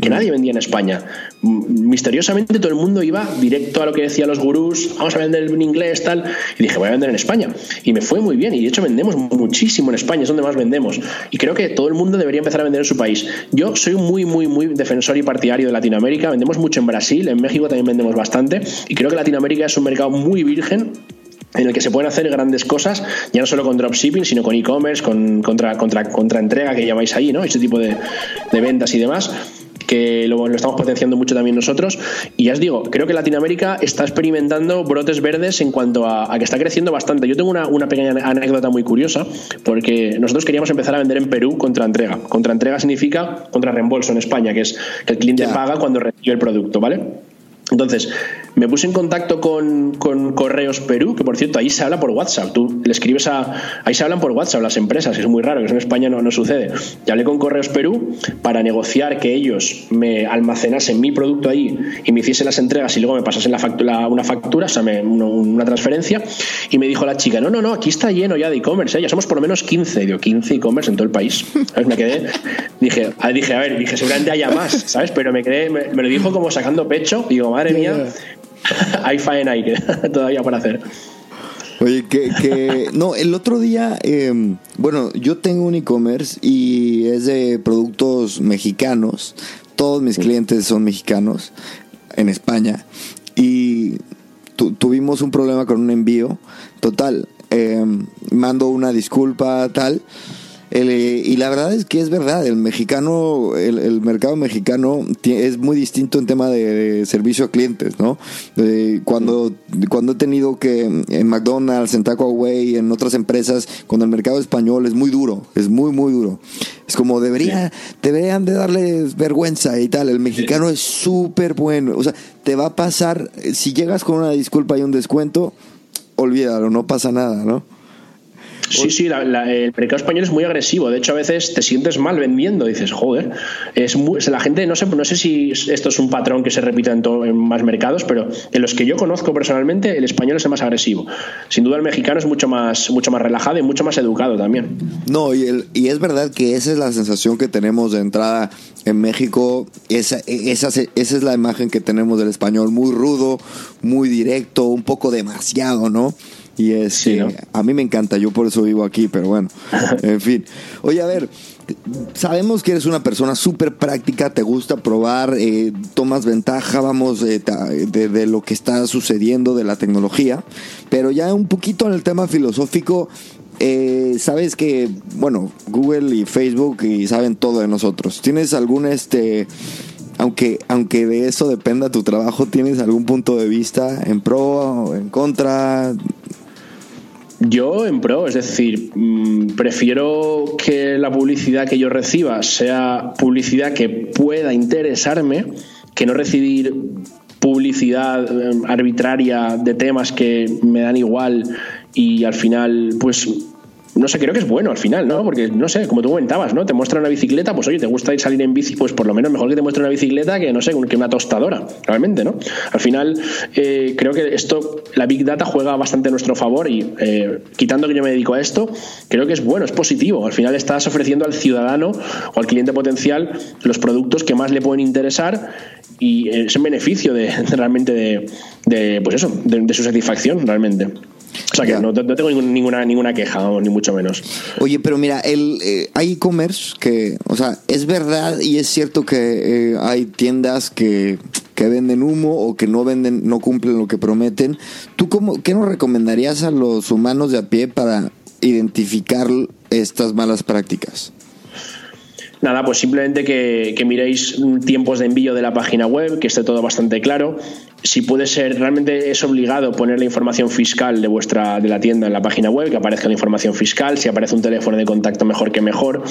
que nadie vendía en España. Misteriosamente todo el mundo iba directo a lo que decían los gurús, vamos a vender en inglés, tal, y dije, voy a vender en España. Y me fue muy bien, y de hecho vendemos muchísimo en España, es donde más vendemos. Y creo que todo el mundo debería empezar a vender en su país. Yo soy muy, muy, muy defensor y partidario de Latinoamérica, vendemos mucho en Brasil, en México también vendemos bastante, y creo que Latinoamérica es un mercado muy virgen en el que se pueden hacer grandes cosas, ya no solo con dropshipping, sino con e-commerce, con contra, contra, contra entrega que llamáis ahí, ¿no? Ese tipo de, de ventas y demás que lo, estamos potenciando mucho también nosotros. Y ya os digo, creo que Latinoamérica está experimentando brotes verdes en cuanto a, que está creciendo bastante. Yo tengo una, una, pequeña anécdota muy curiosa, porque nosotros queríamos empezar a vender en Perú contra entrega. Contra entrega significa contra reembolso en España, que es que el cliente paga cuando recibe el producto, ¿vale? Entonces, me puse en contacto con, Correos Perú, que por cierto, ahí se habla por WhatsApp. Tú le escribes a. Ahí se hablan por WhatsApp las empresas, que es muy raro, que eso en España no, no sucede. Y hablé con Correos Perú para negociar que ellos me almacenasen mi producto ahí y me hiciesen las entregas y luego me pasasen la factura, una factura, o sea, una transferencia. Y me dijo la chica: No, no, no, aquí está lleno ya de e-commerce, ¿eh? ya somos por lo menos 15. Digo, 15 e-commerce en todo el país. Me quedé. Dije, dije, a ver, dije, seguramente haya más, ¿sabes? Pero me quedé, me, lo dijo como sacando pecho. Digo, madre mía. hay faena ahí que todavía para hacer. Oye, que, no, el otro día, em, bueno, yo tengo un e-commerce y es de productos mexicanos. Todos mis clientes son mexicanos en España y tuvimos un problema con un envío. Total, em, mando una disculpa, tal y la verdad es que es verdad, el mexicano, el, mercado mexicano es muy distinto en tema de, servicio a clientes, ¿no? cuando, cuando he tenido que en McDonald's, en Taco Away, en otras empresas, cuando el mercado español es muy duro, es muy, muy duro. Es como debería, deberían de darles vergüenza y tal. El mexicano es súper bueno. O sea, te va a pasar, si llegas con una disculpa y un descuento, olvídalo, no pasa nada, ¿no? Sí, sí, el mercado español es muy agresivo. De hecho, a veces te sientes mal vendiendo. Dices, joder, es la gente, no sé, no sé si esto es un patrón que se repita en, más mercados, pero en los que yo conozco personalmente, el español es el más agresivo. Sin duda, el mexicano es mucho más, mucho más relajado y mucho más educado también. No, y, y es verdad que esa es la sensación que tenemos de entrada en México. Esa, esa, esa es la imagen que tenemos del español, muy rudo, muy directo, un poco demasiado, ¿no? Y es a mí me encanta, yo por eso vivo aquí, pero bueno, en fin. Oye, a ver, sabemos que eres una persona súper práctica, te gusta probar, eh, tomas ventaja, vamos, eh, de, lo que está sucediendo, de la tecnología, pero ya un poquito en el tema filosófico, eh, sabes que, bueno, Google y Facebook y saben todo de nosotros. ¿Tienes algún, este, aunque, aunque de eso dependa tu trabajo, ¿tienes algún punto de vista en pro o en contra? Yo en pro, es decir, mm, prefiero que la publicidad que yo reciba sea publicidad que pueda interesarme, que no recibir publicidad eh, arbitraria de temas que me dan igual y al final pues no sé, creo que es bueno al final, ¿no? Porque, no sé, como tú comentabas, ¿no? Te muestra una bicicleta, pues oye, te gusta ir salir en bici, pues por lo menos mejor que te muestre una bicicleta que, no sé, que una tostadora, realmente, ¿no? Al final, eh, creo que esto, la Big Data juega bastante a nuestro favor y eh, quitando que yo me dedico a esto, creo que es bueno, es positivo. Al final estás ofreciendo al ciudadano o al cliente potencial los productos que más le pueden interesar y es en beneficio de, realmente de, pues eso, de su satisfacción, realmente. O sea que no, tengo ninguna, ninguna queja, ni mucho menos. Oye, pero mira, el, eh, hay e-commerce que, o sea, es verdad y es cierto que eh, hay tiendas que, que, venden humo o que no venden, no cumplen lo que prometen. ¿Tú cómo, qué nos recomendarías a los humanos de a pie para identificar estas malas prácticas? Nada, pues simplemente que, que, miréis tiempos de envío de la página web, que esté todo bastante claro. Si puede ser, realmente es obligado poner la información fiscal de vuestra de la tienda en la página web, que aparezca la información fiscal. Si aparece un teléfono de contacto, mejor que mejor.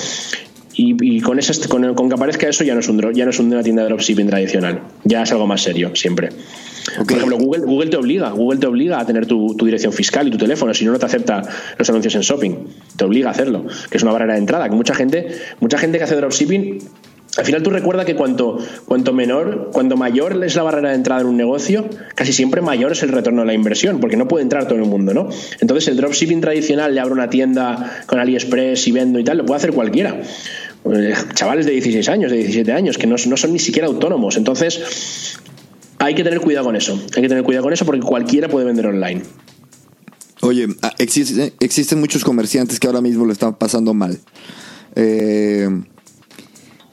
Y, con, ese, con, con, que aparezca eso ya no es un ya no es una tienda de dropshipping tradicional. Ya es algo más serio, siempre. Por ejemplo, Google, Google te obliga, Google te obliga a tener tu, dirección fiscal y tu teléfono, si no, no te acepta los anuncios en shopping. Te obliga a hacerlo, que es una barrera de entrada. Que mucha gente, mucha gente que hace dropshipping al final tú recuerda que cuanto, cuanto menor, cuanto mayor es la barrera de entrada en un negocio, casi siempre mayor es el retorno de la inversión, porque no puede entrar todo el mundo, ¿no? Entonces el dropshipping tradicional le abro una tienda con AliExpress y vendo y tal, lo puede hacer cualquiera. Eh, chavales de 16 años, de 17 años, que no, no son ni siquiera autónomos. Entonces, hay que tener cuidado con eso. Hay que tener cuidado con eso porque cualquiera puede vender online. Oye, ah, existe, existen muchos comerciantes que ahora mismo lo están pasando mal. Eh,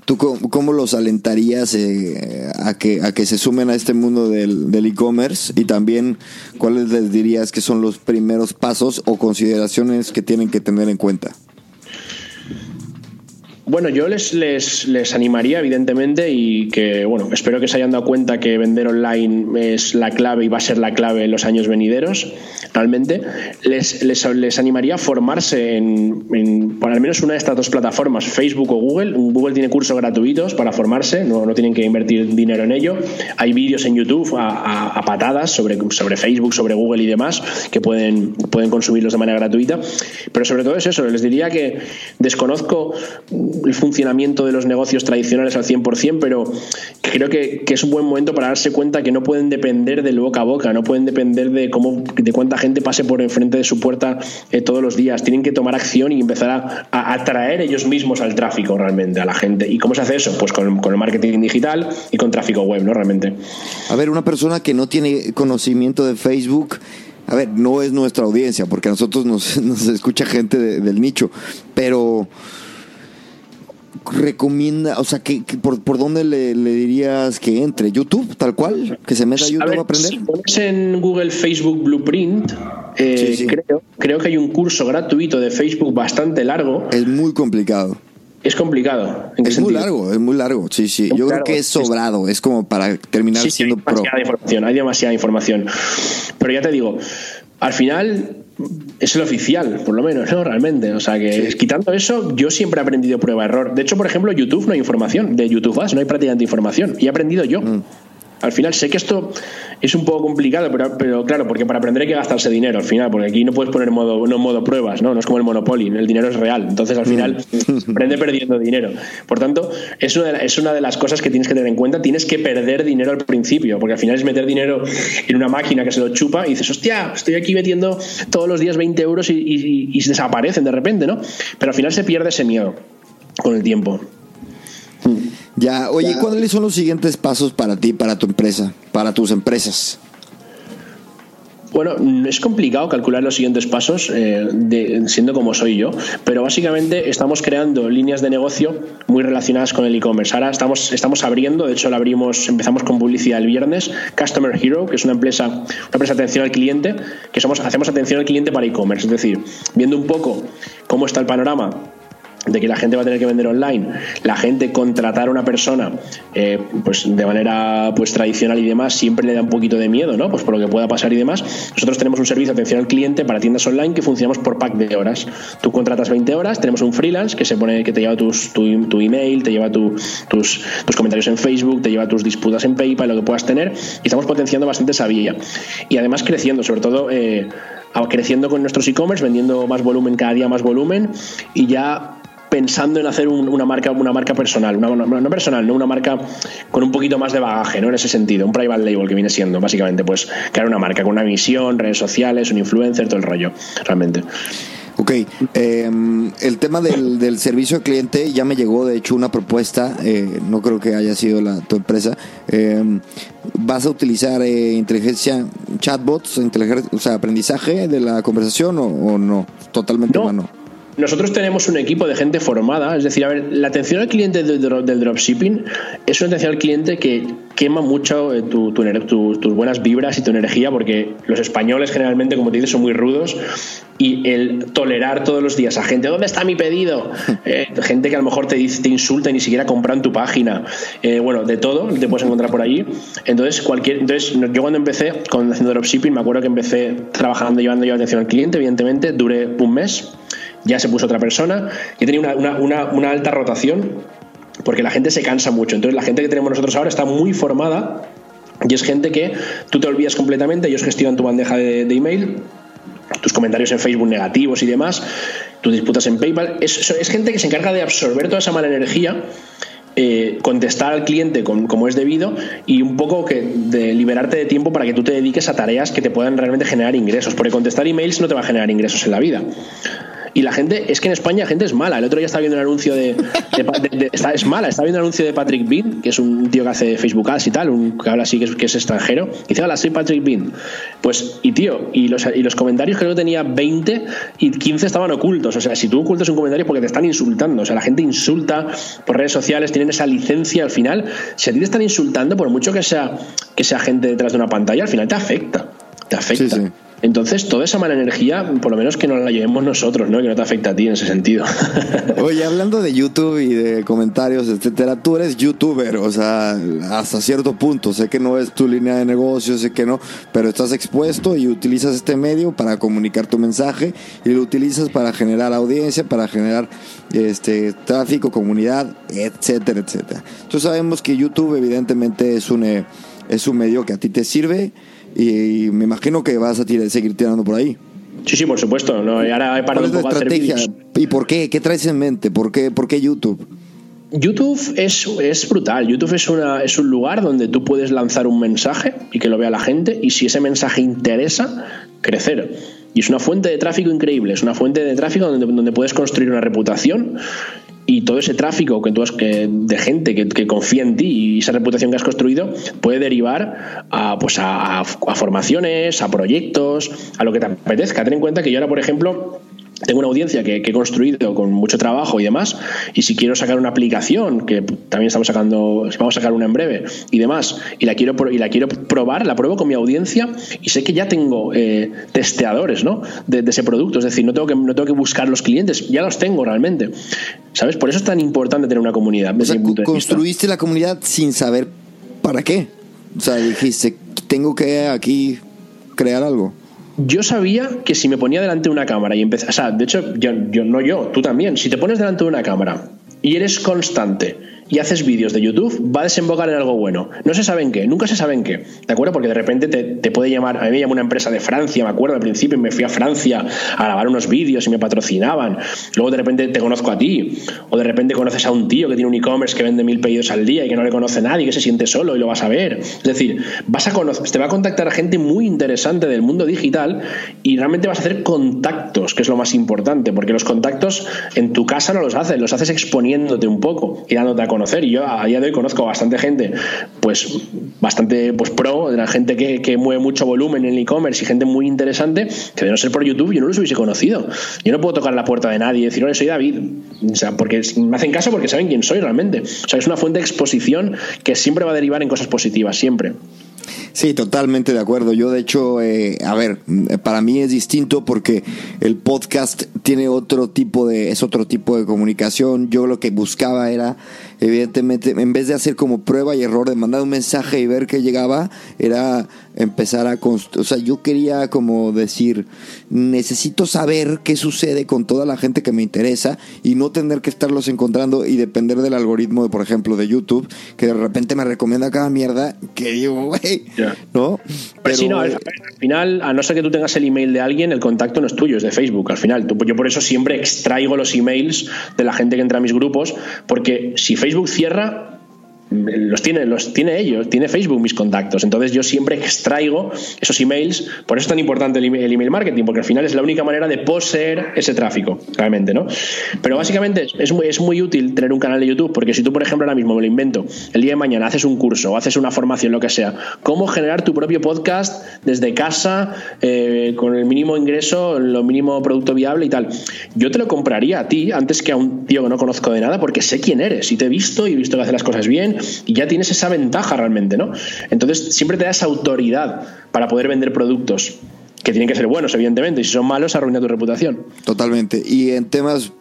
¿Tú cómo, los alentarías eh, a, que, a que se sumen a este mundo del e-commerce? y también, ¿cuáles les dirías que son los primeros pasos o consideraciones que tienen que tener en cuenta? Bueno, yo les, les, les, animaría, evidentemente, y que, bueno, espero que se hayan dado cuenta que vender online es la clave y va a ser la clave en los años venideros, realmente. Les, les, les animaría a formarse en, por al menos una de estas dos plataformas, Facebook o Google. Google tiene cursos gratuitos para formarse, no, no tienen que invertir dinero en ello. Hay vídeos en YouTube a, patadas sobre, sobre Facebook, sobre Google y demás, que pueden, pueden consumirlos de manera gratuita. Pero sobre todo es eso, les diría que desconozco el funcionamiento de los negocios tradicionales al 100%, pero creo que, es un buen momento para darse cuenta que no pueden depender del boca a boca, no pueden depender de cómo de cuánta gente pase por enfrente de su puerta eh, todos los días. Tienen que tomar acción y empezar a, atraer ellos mismos al tráfico realmente, a la gente. ¿Y cómo se hace eso? Pues con, con el marketing digital y con tráfico web, ¿no? Realmente. A ver, una persona que no tiene conocimiento de Facebook a ver, no es nuestra audiencia, porque a nosotros nos, escucha gente del nicho, pero recomienda, o sea, que, por, por, dónde le, dirías que entre? ¿YouTube, tal cual? ¿Que se meta a YouTube a, aprender? Si pones en Google Facebook Blueprint, eh, Creo, creo que hay un curso gratuito de Facebook bastante largo. Es muy complicado. Es complicado. es muy largo, es muy largo, sí, sí. Yo creo que es sobrado, es como para terminar siendo hay demasiada Información, hay demasiada información. Pero ya te digo, al final es el oficial, por lo menos, ¿no? Realmente. O sea que quitando eso, yo siempre he aprendido prueba-error. De hecho, por ejemplo, YouTube no hay información. De YouTube no hay prácticamente información. Y he aprendido yo. Mm. Al final sé que esto es un poco complicado, pero, pero claro, porque para aprender hay que gastarse dinero al final, porque aquí no puedes poner modo, no modo pruebas, ¿no? No es como el Monopoly, el dinero es real. Entonces al final mm. aprende perdiendo dinero. Por tanto, es una, de, es una de las cosas que tienes que tener en cuenta. Tienes que perder dinero al principio, porque al final es meter dinero en una máquina que se lo chupa y dices, hostia, estoy aquí metiendo todos los días 20 euros y, y, y desaparecen de repente, ¿no? Pero al final se pierde ese miedo con el tiempo. Ya, oye, ¿cuáles son los siguientes pasos para ti, para tu empresa, para tus empresas? Bueno, es complicado calcular los siguientes pasos, eh, siendo como soy yo, pero básicamente estamos creando líneas de negocio muy relacionadas con el e-commerce. Ahora estamos, estamos abriendo, de hecho lo abrimos, empezamos con publicidad el viernes, Customer Hero, que es una empresa, una empresa de atención al cliente, que somos, hacemos atención al cliente para e-commerce, es decir, viendo un poco cómo está el panorama de que la gente va a tener que vender online, la gente contratar a una persona eh, pues de manera pues tradicional y demás siempre le da un poquito de miedo, ¿no? Pues por lo que pueda pasar y demás. Nosotros tenemos un servicio de atención al cliente para tiendas online que funcionamos por pack de horas. Tú contratas 20 horas, tenemos un freelance que se pone que te lleva tus, tu, email, te lleva tus, tus comentarios en Facebook, te lleva tus disputas en PayPal, lo que puedas tener y estamos potenciando bastante esa vía. Y además creciendo, sobre todo eh, creciendo con nuestros e-commerce, vendiendo más volumen cada día más volumen y ya pensando en hacer una marca una marca personal, una, no personal, no una marca con un poquito más de bagaje, ¿no? En ese sentido, un private label que viene siendo, básicamente, pues crear una marca con una misión, redes sociales, un influencer, todo el rollo, realmente. Ok, em, el tema del, servicio al cliente ya me llegó, de hecho, una propuesta, eh, no creo que haya sido la, tu empresa. Em, ¿Vas a utilizar eh, inteligencia, chatbots, inteligencia, o sea, aprendizaje de la conversación o, no? Totalmente humano. Nosotros tenemos un equipo de gente formada, es decir, a ver, la atención al cliente del, dropshipping es una atención al cliente que quema mucho eh, tu, tus buenas vibras y tu energía, porque los españoles generalmente, como te dices, son muy rudos y el tolerar todos los días a gente, ¿dónde está mi pedido? Eh, gente que a lo mejor te, te insulta y ni siquiera compran tu página. Eh, bueno, de todo te puedes encontrar por allí. Entonces, cualquier, entonces yo cuando empecé con haciendo dropshipping, me acuerdo que empecé trabajando, llevando yo atención al cliente, evidentemente, duré un mes ya se puso otra persona. y tenía una, alta rotación porque la gente se cansa mucho. Entonces la gente que tenemos nosotros ahora está muy formada y es gente que tú te olvidas completamente, ellos gestionan tu bandeja de, email, tus comentarios en Facebook negativos y demás, tus disputas en PayPal. Es, gente que se encarga de absorber toda esa mala energía. Eh, contestar al cliente como es debido y un poco que de liberarte de tiempo para que tú te dediques a tareas que te puedan realmente generar ingresos, porque contestar emails no te va a generar ingresos en la vida. Y la gente, es que en España la gente es mala. El otro día estaba viendo un anuncio de. es mala, estaba viendo un anuncio de Patrick Bean, que es un tío que hace Facebook Ads y tal, un que habla así que es, que es extranjero. Y dice, hola, soy Patrick Bean. Pues, y tío, y los, y los comentarios creo que tenía 20 y 15 estaban ocultos. O sea, si tú ocultas un comentario es porque te están insultando. O sea, la gente insulta por redes sociales, tienen esa licencia al final. Si a ti te están insultando, por mucho que sea, que sea gente detrás de una pantalla, al final te afecta. Te afecta. Sí, sí. Entonces, toda esa mala energía, por lo menos que nos la llevemos nosotros, ¿no? Que no te afecta a ti en ese sentido. Oye, hablando de YouTube y de comentarios, etcétera, tú eres youtuber, o sea, hasta cierto punto. Sé que no es tu línea de negocio, sé que no, pero estás expuesto y utilizas este medio para comunicar tu mensaje y lo utilizas para generar audiencia, para generar este tráfico, comunidad, etcétera, etcétera. Entonces sabemos que YouTube evidentemente es un, eh, es un medio que a ti te sirve y me imagino que vas a seguir tirando por ahí. Sí, sí, por supuesto. No, ahora he parado ¿Cuál es la estrategia? ¿Y por qué? ¿Qué traes en mente? ¿Por qué, por qué YouTube? YouTube es, es, brutal. YouTube es, una, es un lugar donde tú puedes lanzar un mensaje y que lo vea la gente y si ese mensaje interesa, crecer. Y es una fuente de tráfico increíble, es una fuente de tráfico donde, donde puedes construir una reputación y todo ese tráfico que tú has, que, de gente que, confía en ti y esa reputación que has construido puede derivar a, pues a, a formaciones, a proyectos, a lo que te apetezca. Ten en cuenta que yo ahora, por ejemplo, tengo una audiencia que, he construido con mucho trabajo y demás, y si quiero sacar una aplicación, que también estamos sacando, vamos a sacar una en breve y demás, y la quiero, y la quiero probar, la pruebo con mi audiencia y sé que ya tengo eh, testeadores ¿no? de, ese producto, es decir, no tengo, que, no tengo que buscar los clientes, ya los tengo realmente. ¿Sabes? Por eso es tan importante tener una comunidad. construiste la comunidad sin saber para qué. O sea, dijiste, tengo que aquí crear algo yo sabía que si me ponía delante de una cámara y empezaba, o sea, de hecho, yo, no yo, tú también, si te pones delante de una cámara y eres constante y haces vídeos de YouTube, va a desembocar en algo bueno. No se sabe en qué, nunca se sabe en qué, ¿de acuerdo? Porque de repente te, puede llamar, a mí me llamó una empresa de Francia, me acuerdo al principio, me fui a Francia a grabar unos vídeos y me patrocinaban. Luego de repente te conozco a ti, o de repente conoces a un tío que tiene un e-commerce que vende mil pedidos al día y que no le conoce nadie, que se siente solo y lo vas a ver. Es decir, vas a conocer, te va a contactar gente muy interesante del mundo digital y realmente vas a hacer contactos, que es lo más importante, porque los contactos en tu casa no los haces, los haces exponiéndote un poco y dándote a conocer. Y yo a día de hoy conozco bastante gente, pues bastante pues pro, de la gente que, que mueve mucho volumen en el e-commerce y gente muy interesante, que de no ser por YouTube yo no los hubiese conocido. Yo no puedo tocar la puerta de nadie y decir, hola, soy David. O sea, porque me hacen caso porque saben quién soy realmente. O sea, es una fuente de exposición que siempre va a derivar en cosas positivas, siempre. Sí, totalmente de acuerdo. Yo, de hecho, eh, a ver, para mí es distinto porque el podcast tiene otro tipo de, es otro tipo de comunicación. Yo lo que buscaba era, evidentemente, en vez de hacer como prueba y error de mandar un mensaje y ver que llegaba, era empezar a, o sea, yo quería como decir, necesito saber qué sucede con toda la gente que me interesa y no tener que estarlos encontrando y depender del algoritmo, de, por ejemplo, de YouTube, que de repente me recomienda cada mierda que digo, güey, ¿no? Pero, sí, no, al, final, a no ser que tú tengas el email de alguien, el contacto no es tuyo, es de Facebook. Al final, yo por eso siempre extraigo los emails de la gente que entra a mis grupos, porque si Facebook cierra, los tiene, los tiene ellos, tiene Facebook mis contactos. Entonces yo siempre extraigo esos emails. Por eso es tan importante el email, marketing, porque al final es la única manera de poseer ese tráfico, realmente, ¿no? Pero básicamente es muy, es muy útil tener un canal de YouTube, porque si tú, por ejemplo, ahora mismo me lo invento, el día de mañana haces un curso o haces una formación, lo que sea, cómo generar tu propio podcast desde casa, eh, con el mínimo ingreso, lo mínimo producto viable y tal. Yo te lo compraría a ti antes que a un tío que no conozco de nada, porque sé quién eres y te he visto y he visto que haces las cosas bien y ya tienes esa ventaja realmente, ¿no? Entonces siempre te da esa autoridad para poder vender productos que tienen que ser buenos, evidentemente, y si son malos arruina tu reputación. Totalmente. Y en temas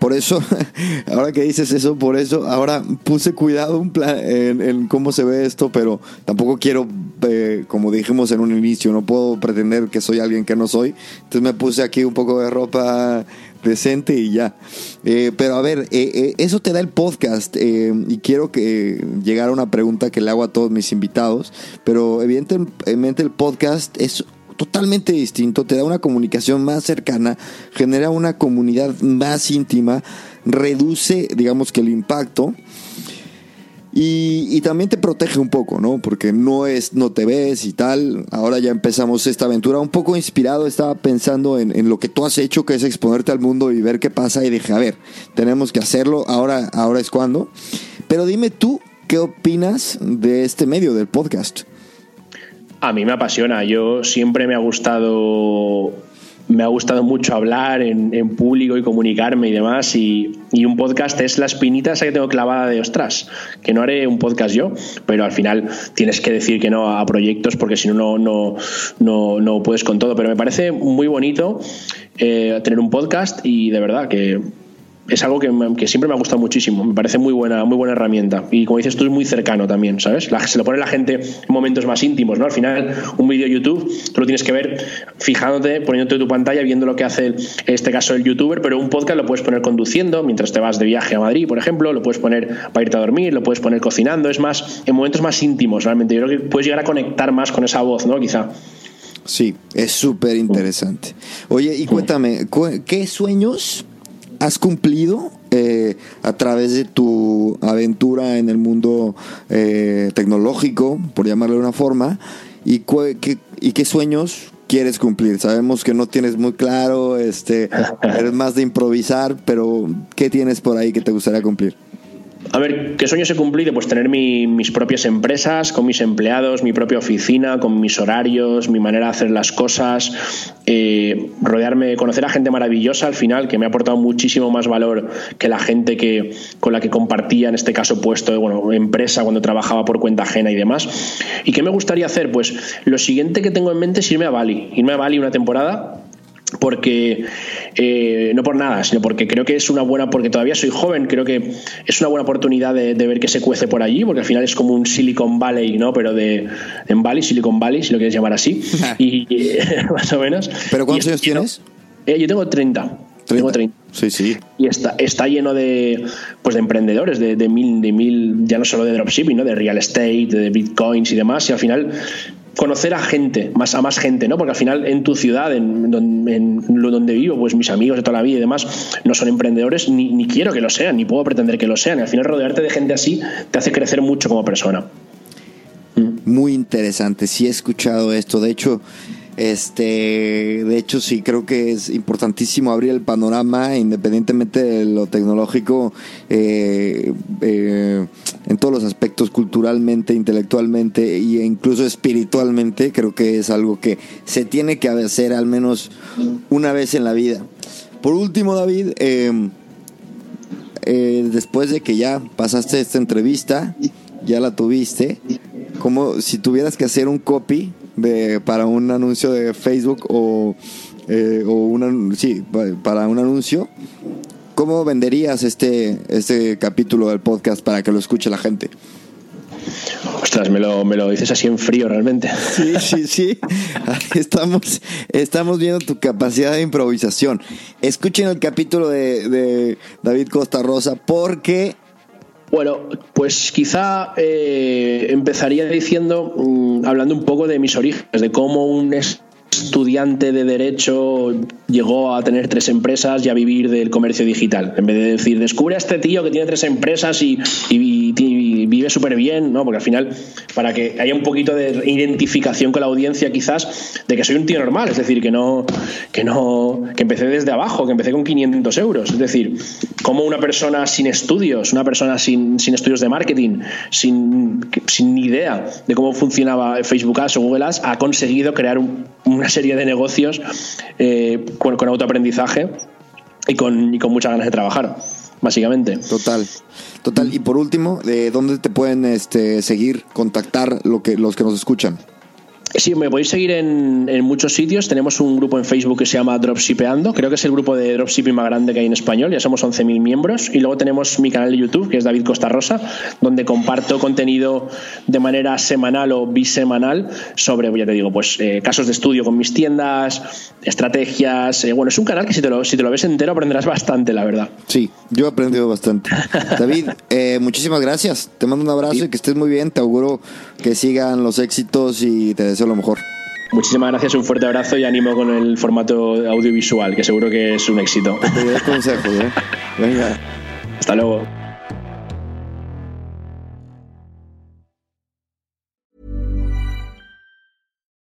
por eso, ahora que dices eso, por eso, ahora puse cuidado en, cómo se ve esto, pero tampoco quiero, eh, como dijimos en un inicio, no puedo pretender que soy alguien que no soy. Entonces me puse aquí un poco de ropa decente y ya. Eh, pero a ver, eh, eso te da el podcast y quiero que llegar a una pregunta que le hago a todos mis invitados, pero evidentemente el podcast es totalmente distinto, te da una comunicación más cercana, genera una comunidad más íntima, reduce, digamos que el impacto. Y, también te protege un poco, ¿no? Porque no es, no te ves y tal. Ahora ya empezamos esta aventura un poco inspirado. Estaba pensando en, en, lo que tú has hecho, que es exponerte al mundo y ver qué pasa. Y dije, a ver, tenemos que hacerlo. Ahora, ahora es cuando. Pero dime tú, ¿qué opinas de este medio, del podcast? A mí me apasiona. Yo siempre me ha gustado me ha gustado mucho hablar en, público y comunicarme y demás. Y, un podcast es la espinita esa que tengo clavada de ostras, que no haré un podcast yo, pero al final tienes que decir que no a proyectos porque si no, no, no, no puedes con todo. Pero me parece muy bonito eh, tener un podcast y de verdad que es algo que, siempre me ha gustado muchísimo. Me parece muy buena, muy buena herramienta. Y como dices tú, es muy cercano también, ¿sabes? se lo pone la gente en momentos más íntimos, ¿no? Al final, un vídeo de YouTube, tú lo tienes que ver fijándote, poniéndote tu pantalla, viendo lo que hace, en este caso, el youtuber, pero un podcast lo puedes poner conduciendo mientras te vas de viaje a Madrid, por ejemplo, lo puedes poner para irte a dormir, lo puedes poner cocinando, es más, en momentos más íntimos, realmente. Yo creo que puedes llegar a conectar más con esa voz, ¿no? Quizá. Sí, es súper interesante. Oye, y cuéntame, ¿qué sueños has cumplido eh, a través de tu aventura en el mundo eh, tecnológico, por llamarlo de una forma, y, qué, y qué sueños quieres cumplir. Sabemos que no tienes muy claro, este, eres más de improvisar, pero ¿qué tienes por ahí que te gustaría cumplir? A ver, ¿qué sueños he cumplido? Pues tener mis propias empresas, con mis empleados, mi propia oficina, con mis horarios, mi manera de hacer las cosas, eh, rodearme, conocer a gente maravillosa al final, que me ha aportado muchísimo más valor que la gente que, con la que compartía, en este caso, puesto de bueno, empresa cuando trabajaba por cuenta ajena y demás. ¿Y qué me gustaría hacer? Pues lo siguiente que tengo en mente es irme a Bali. Irme a Bali una temporada porque eh, no por nada, sino porque creo que es una buena, porque todavía soy joven, creo que es una buena oportunidad de, ver que se cuece por allí, porque al final es como un Silicon Valley, ¿no? Pero de en Valley, Silicon Valley, si lo quieres llamar así, y, más o menos. ¿Pero cuántos años tienes? Eh, yo tengo 30. Tengo 30. Sí, sí. Y está, está lleno de, pues de emprendedores, de, de mil, de mil, ya no solo de dropshipping, ¿no? de real estate, de bitcoins y demás. Y al final conocer a gente, más a más gente, ¿no? Porque al final en tu ciudad, en, en, donde vivo, pues mis amigos de toda la vida y demás no son emprendedores, ni, ni quiero que lo sean, ni puedo pretender que lo sean. Y al final rodearte de gente así te hace crecer mucho como persona. Muy interesante, sí he escuchado esto. De hecho, este, de hecho, sí creo que es importantísimo abrir el panorama, independientemente de lo tecnológico, eh, eh, en todos los aspectos, culturalmente, intelectualmente e incluso espiritualmente. Creo que es algo que se tiene que hacer al menos una vez en la vida. Por último, David, em, eh, después de que ya pasaste esta entrevista, ya la tuviste, como si tuvieras que hacer un copy de, para un anuncio de Facebook o, eh, o una, sí, para un anuncio, ¿cómo venderías este, este capítulo del podcast para que lo escuche la gente? Ostras, me lo, me lo dices así en frío realmente. Sí, sí, sí. Estamos, estamos viendo tu capacidad de improvisación. Escuchen el capítulo de, de David Costa Rosa porque bueno, pues quizá eh, empezaría diciendo, mm, hablando un poco de mis orígenes, de cómo un estudiante de derecho llegó a tener tres empresas y a vivir del comercio digital. En vez de decir, descubre a este tío que tiene tres empresas y, vive súper bien, ¿no? Porque al final, para que haya un poquito de identificación con la audiencia, quizás, de que soy un tío normal, es decir, que no, que no, que empecé desde abajo, que empecé con 500 euros. Es decir, como una persona sin estudios, una persona sin, estudios de marketing, sin, sin idea de cómo funcionaba Facebook Ads o Google Ads, ha conseguido crear una serie de negocios eh, con, con autoaprendizaje y con, y con muchas ganas de trabajar, básicamente. Total. Total. Y por último, ¿de dónde te pueden este, seguir, contactar lo que, los que nos escuchan? Sí, me podéis seguir en, muchos sitios. Tenemos un grupo en Facebook que se llama Dropshipeando. Creo que es el grupo de dropshipping más grande que hay en español. Ya somos 11.000 miembros. Y luego tenemos mi canal de YouTube, que es David Costa Rosa, donde comparto contenido de manera semanal o bisemanal sobre, ya te digo, pues eh, casos de estudio con mis tiendas, estrategias. Eh, bueno, es un canal que si te, lo, si te lo ves entero aprenderás bastante, la verdad. Sí, yo he aprendido bastante. David, eh, muchísimas gracias. Te mando un abrazo y que estés muy bien. Te auguro que sigan los éxitos y te deseo lo mejor. Muchísimas gracias, un fuerte abrazo y ánimo con el formato audiovisual, que seguro que es un éxito. ¿eh? Venga. Hasta luego.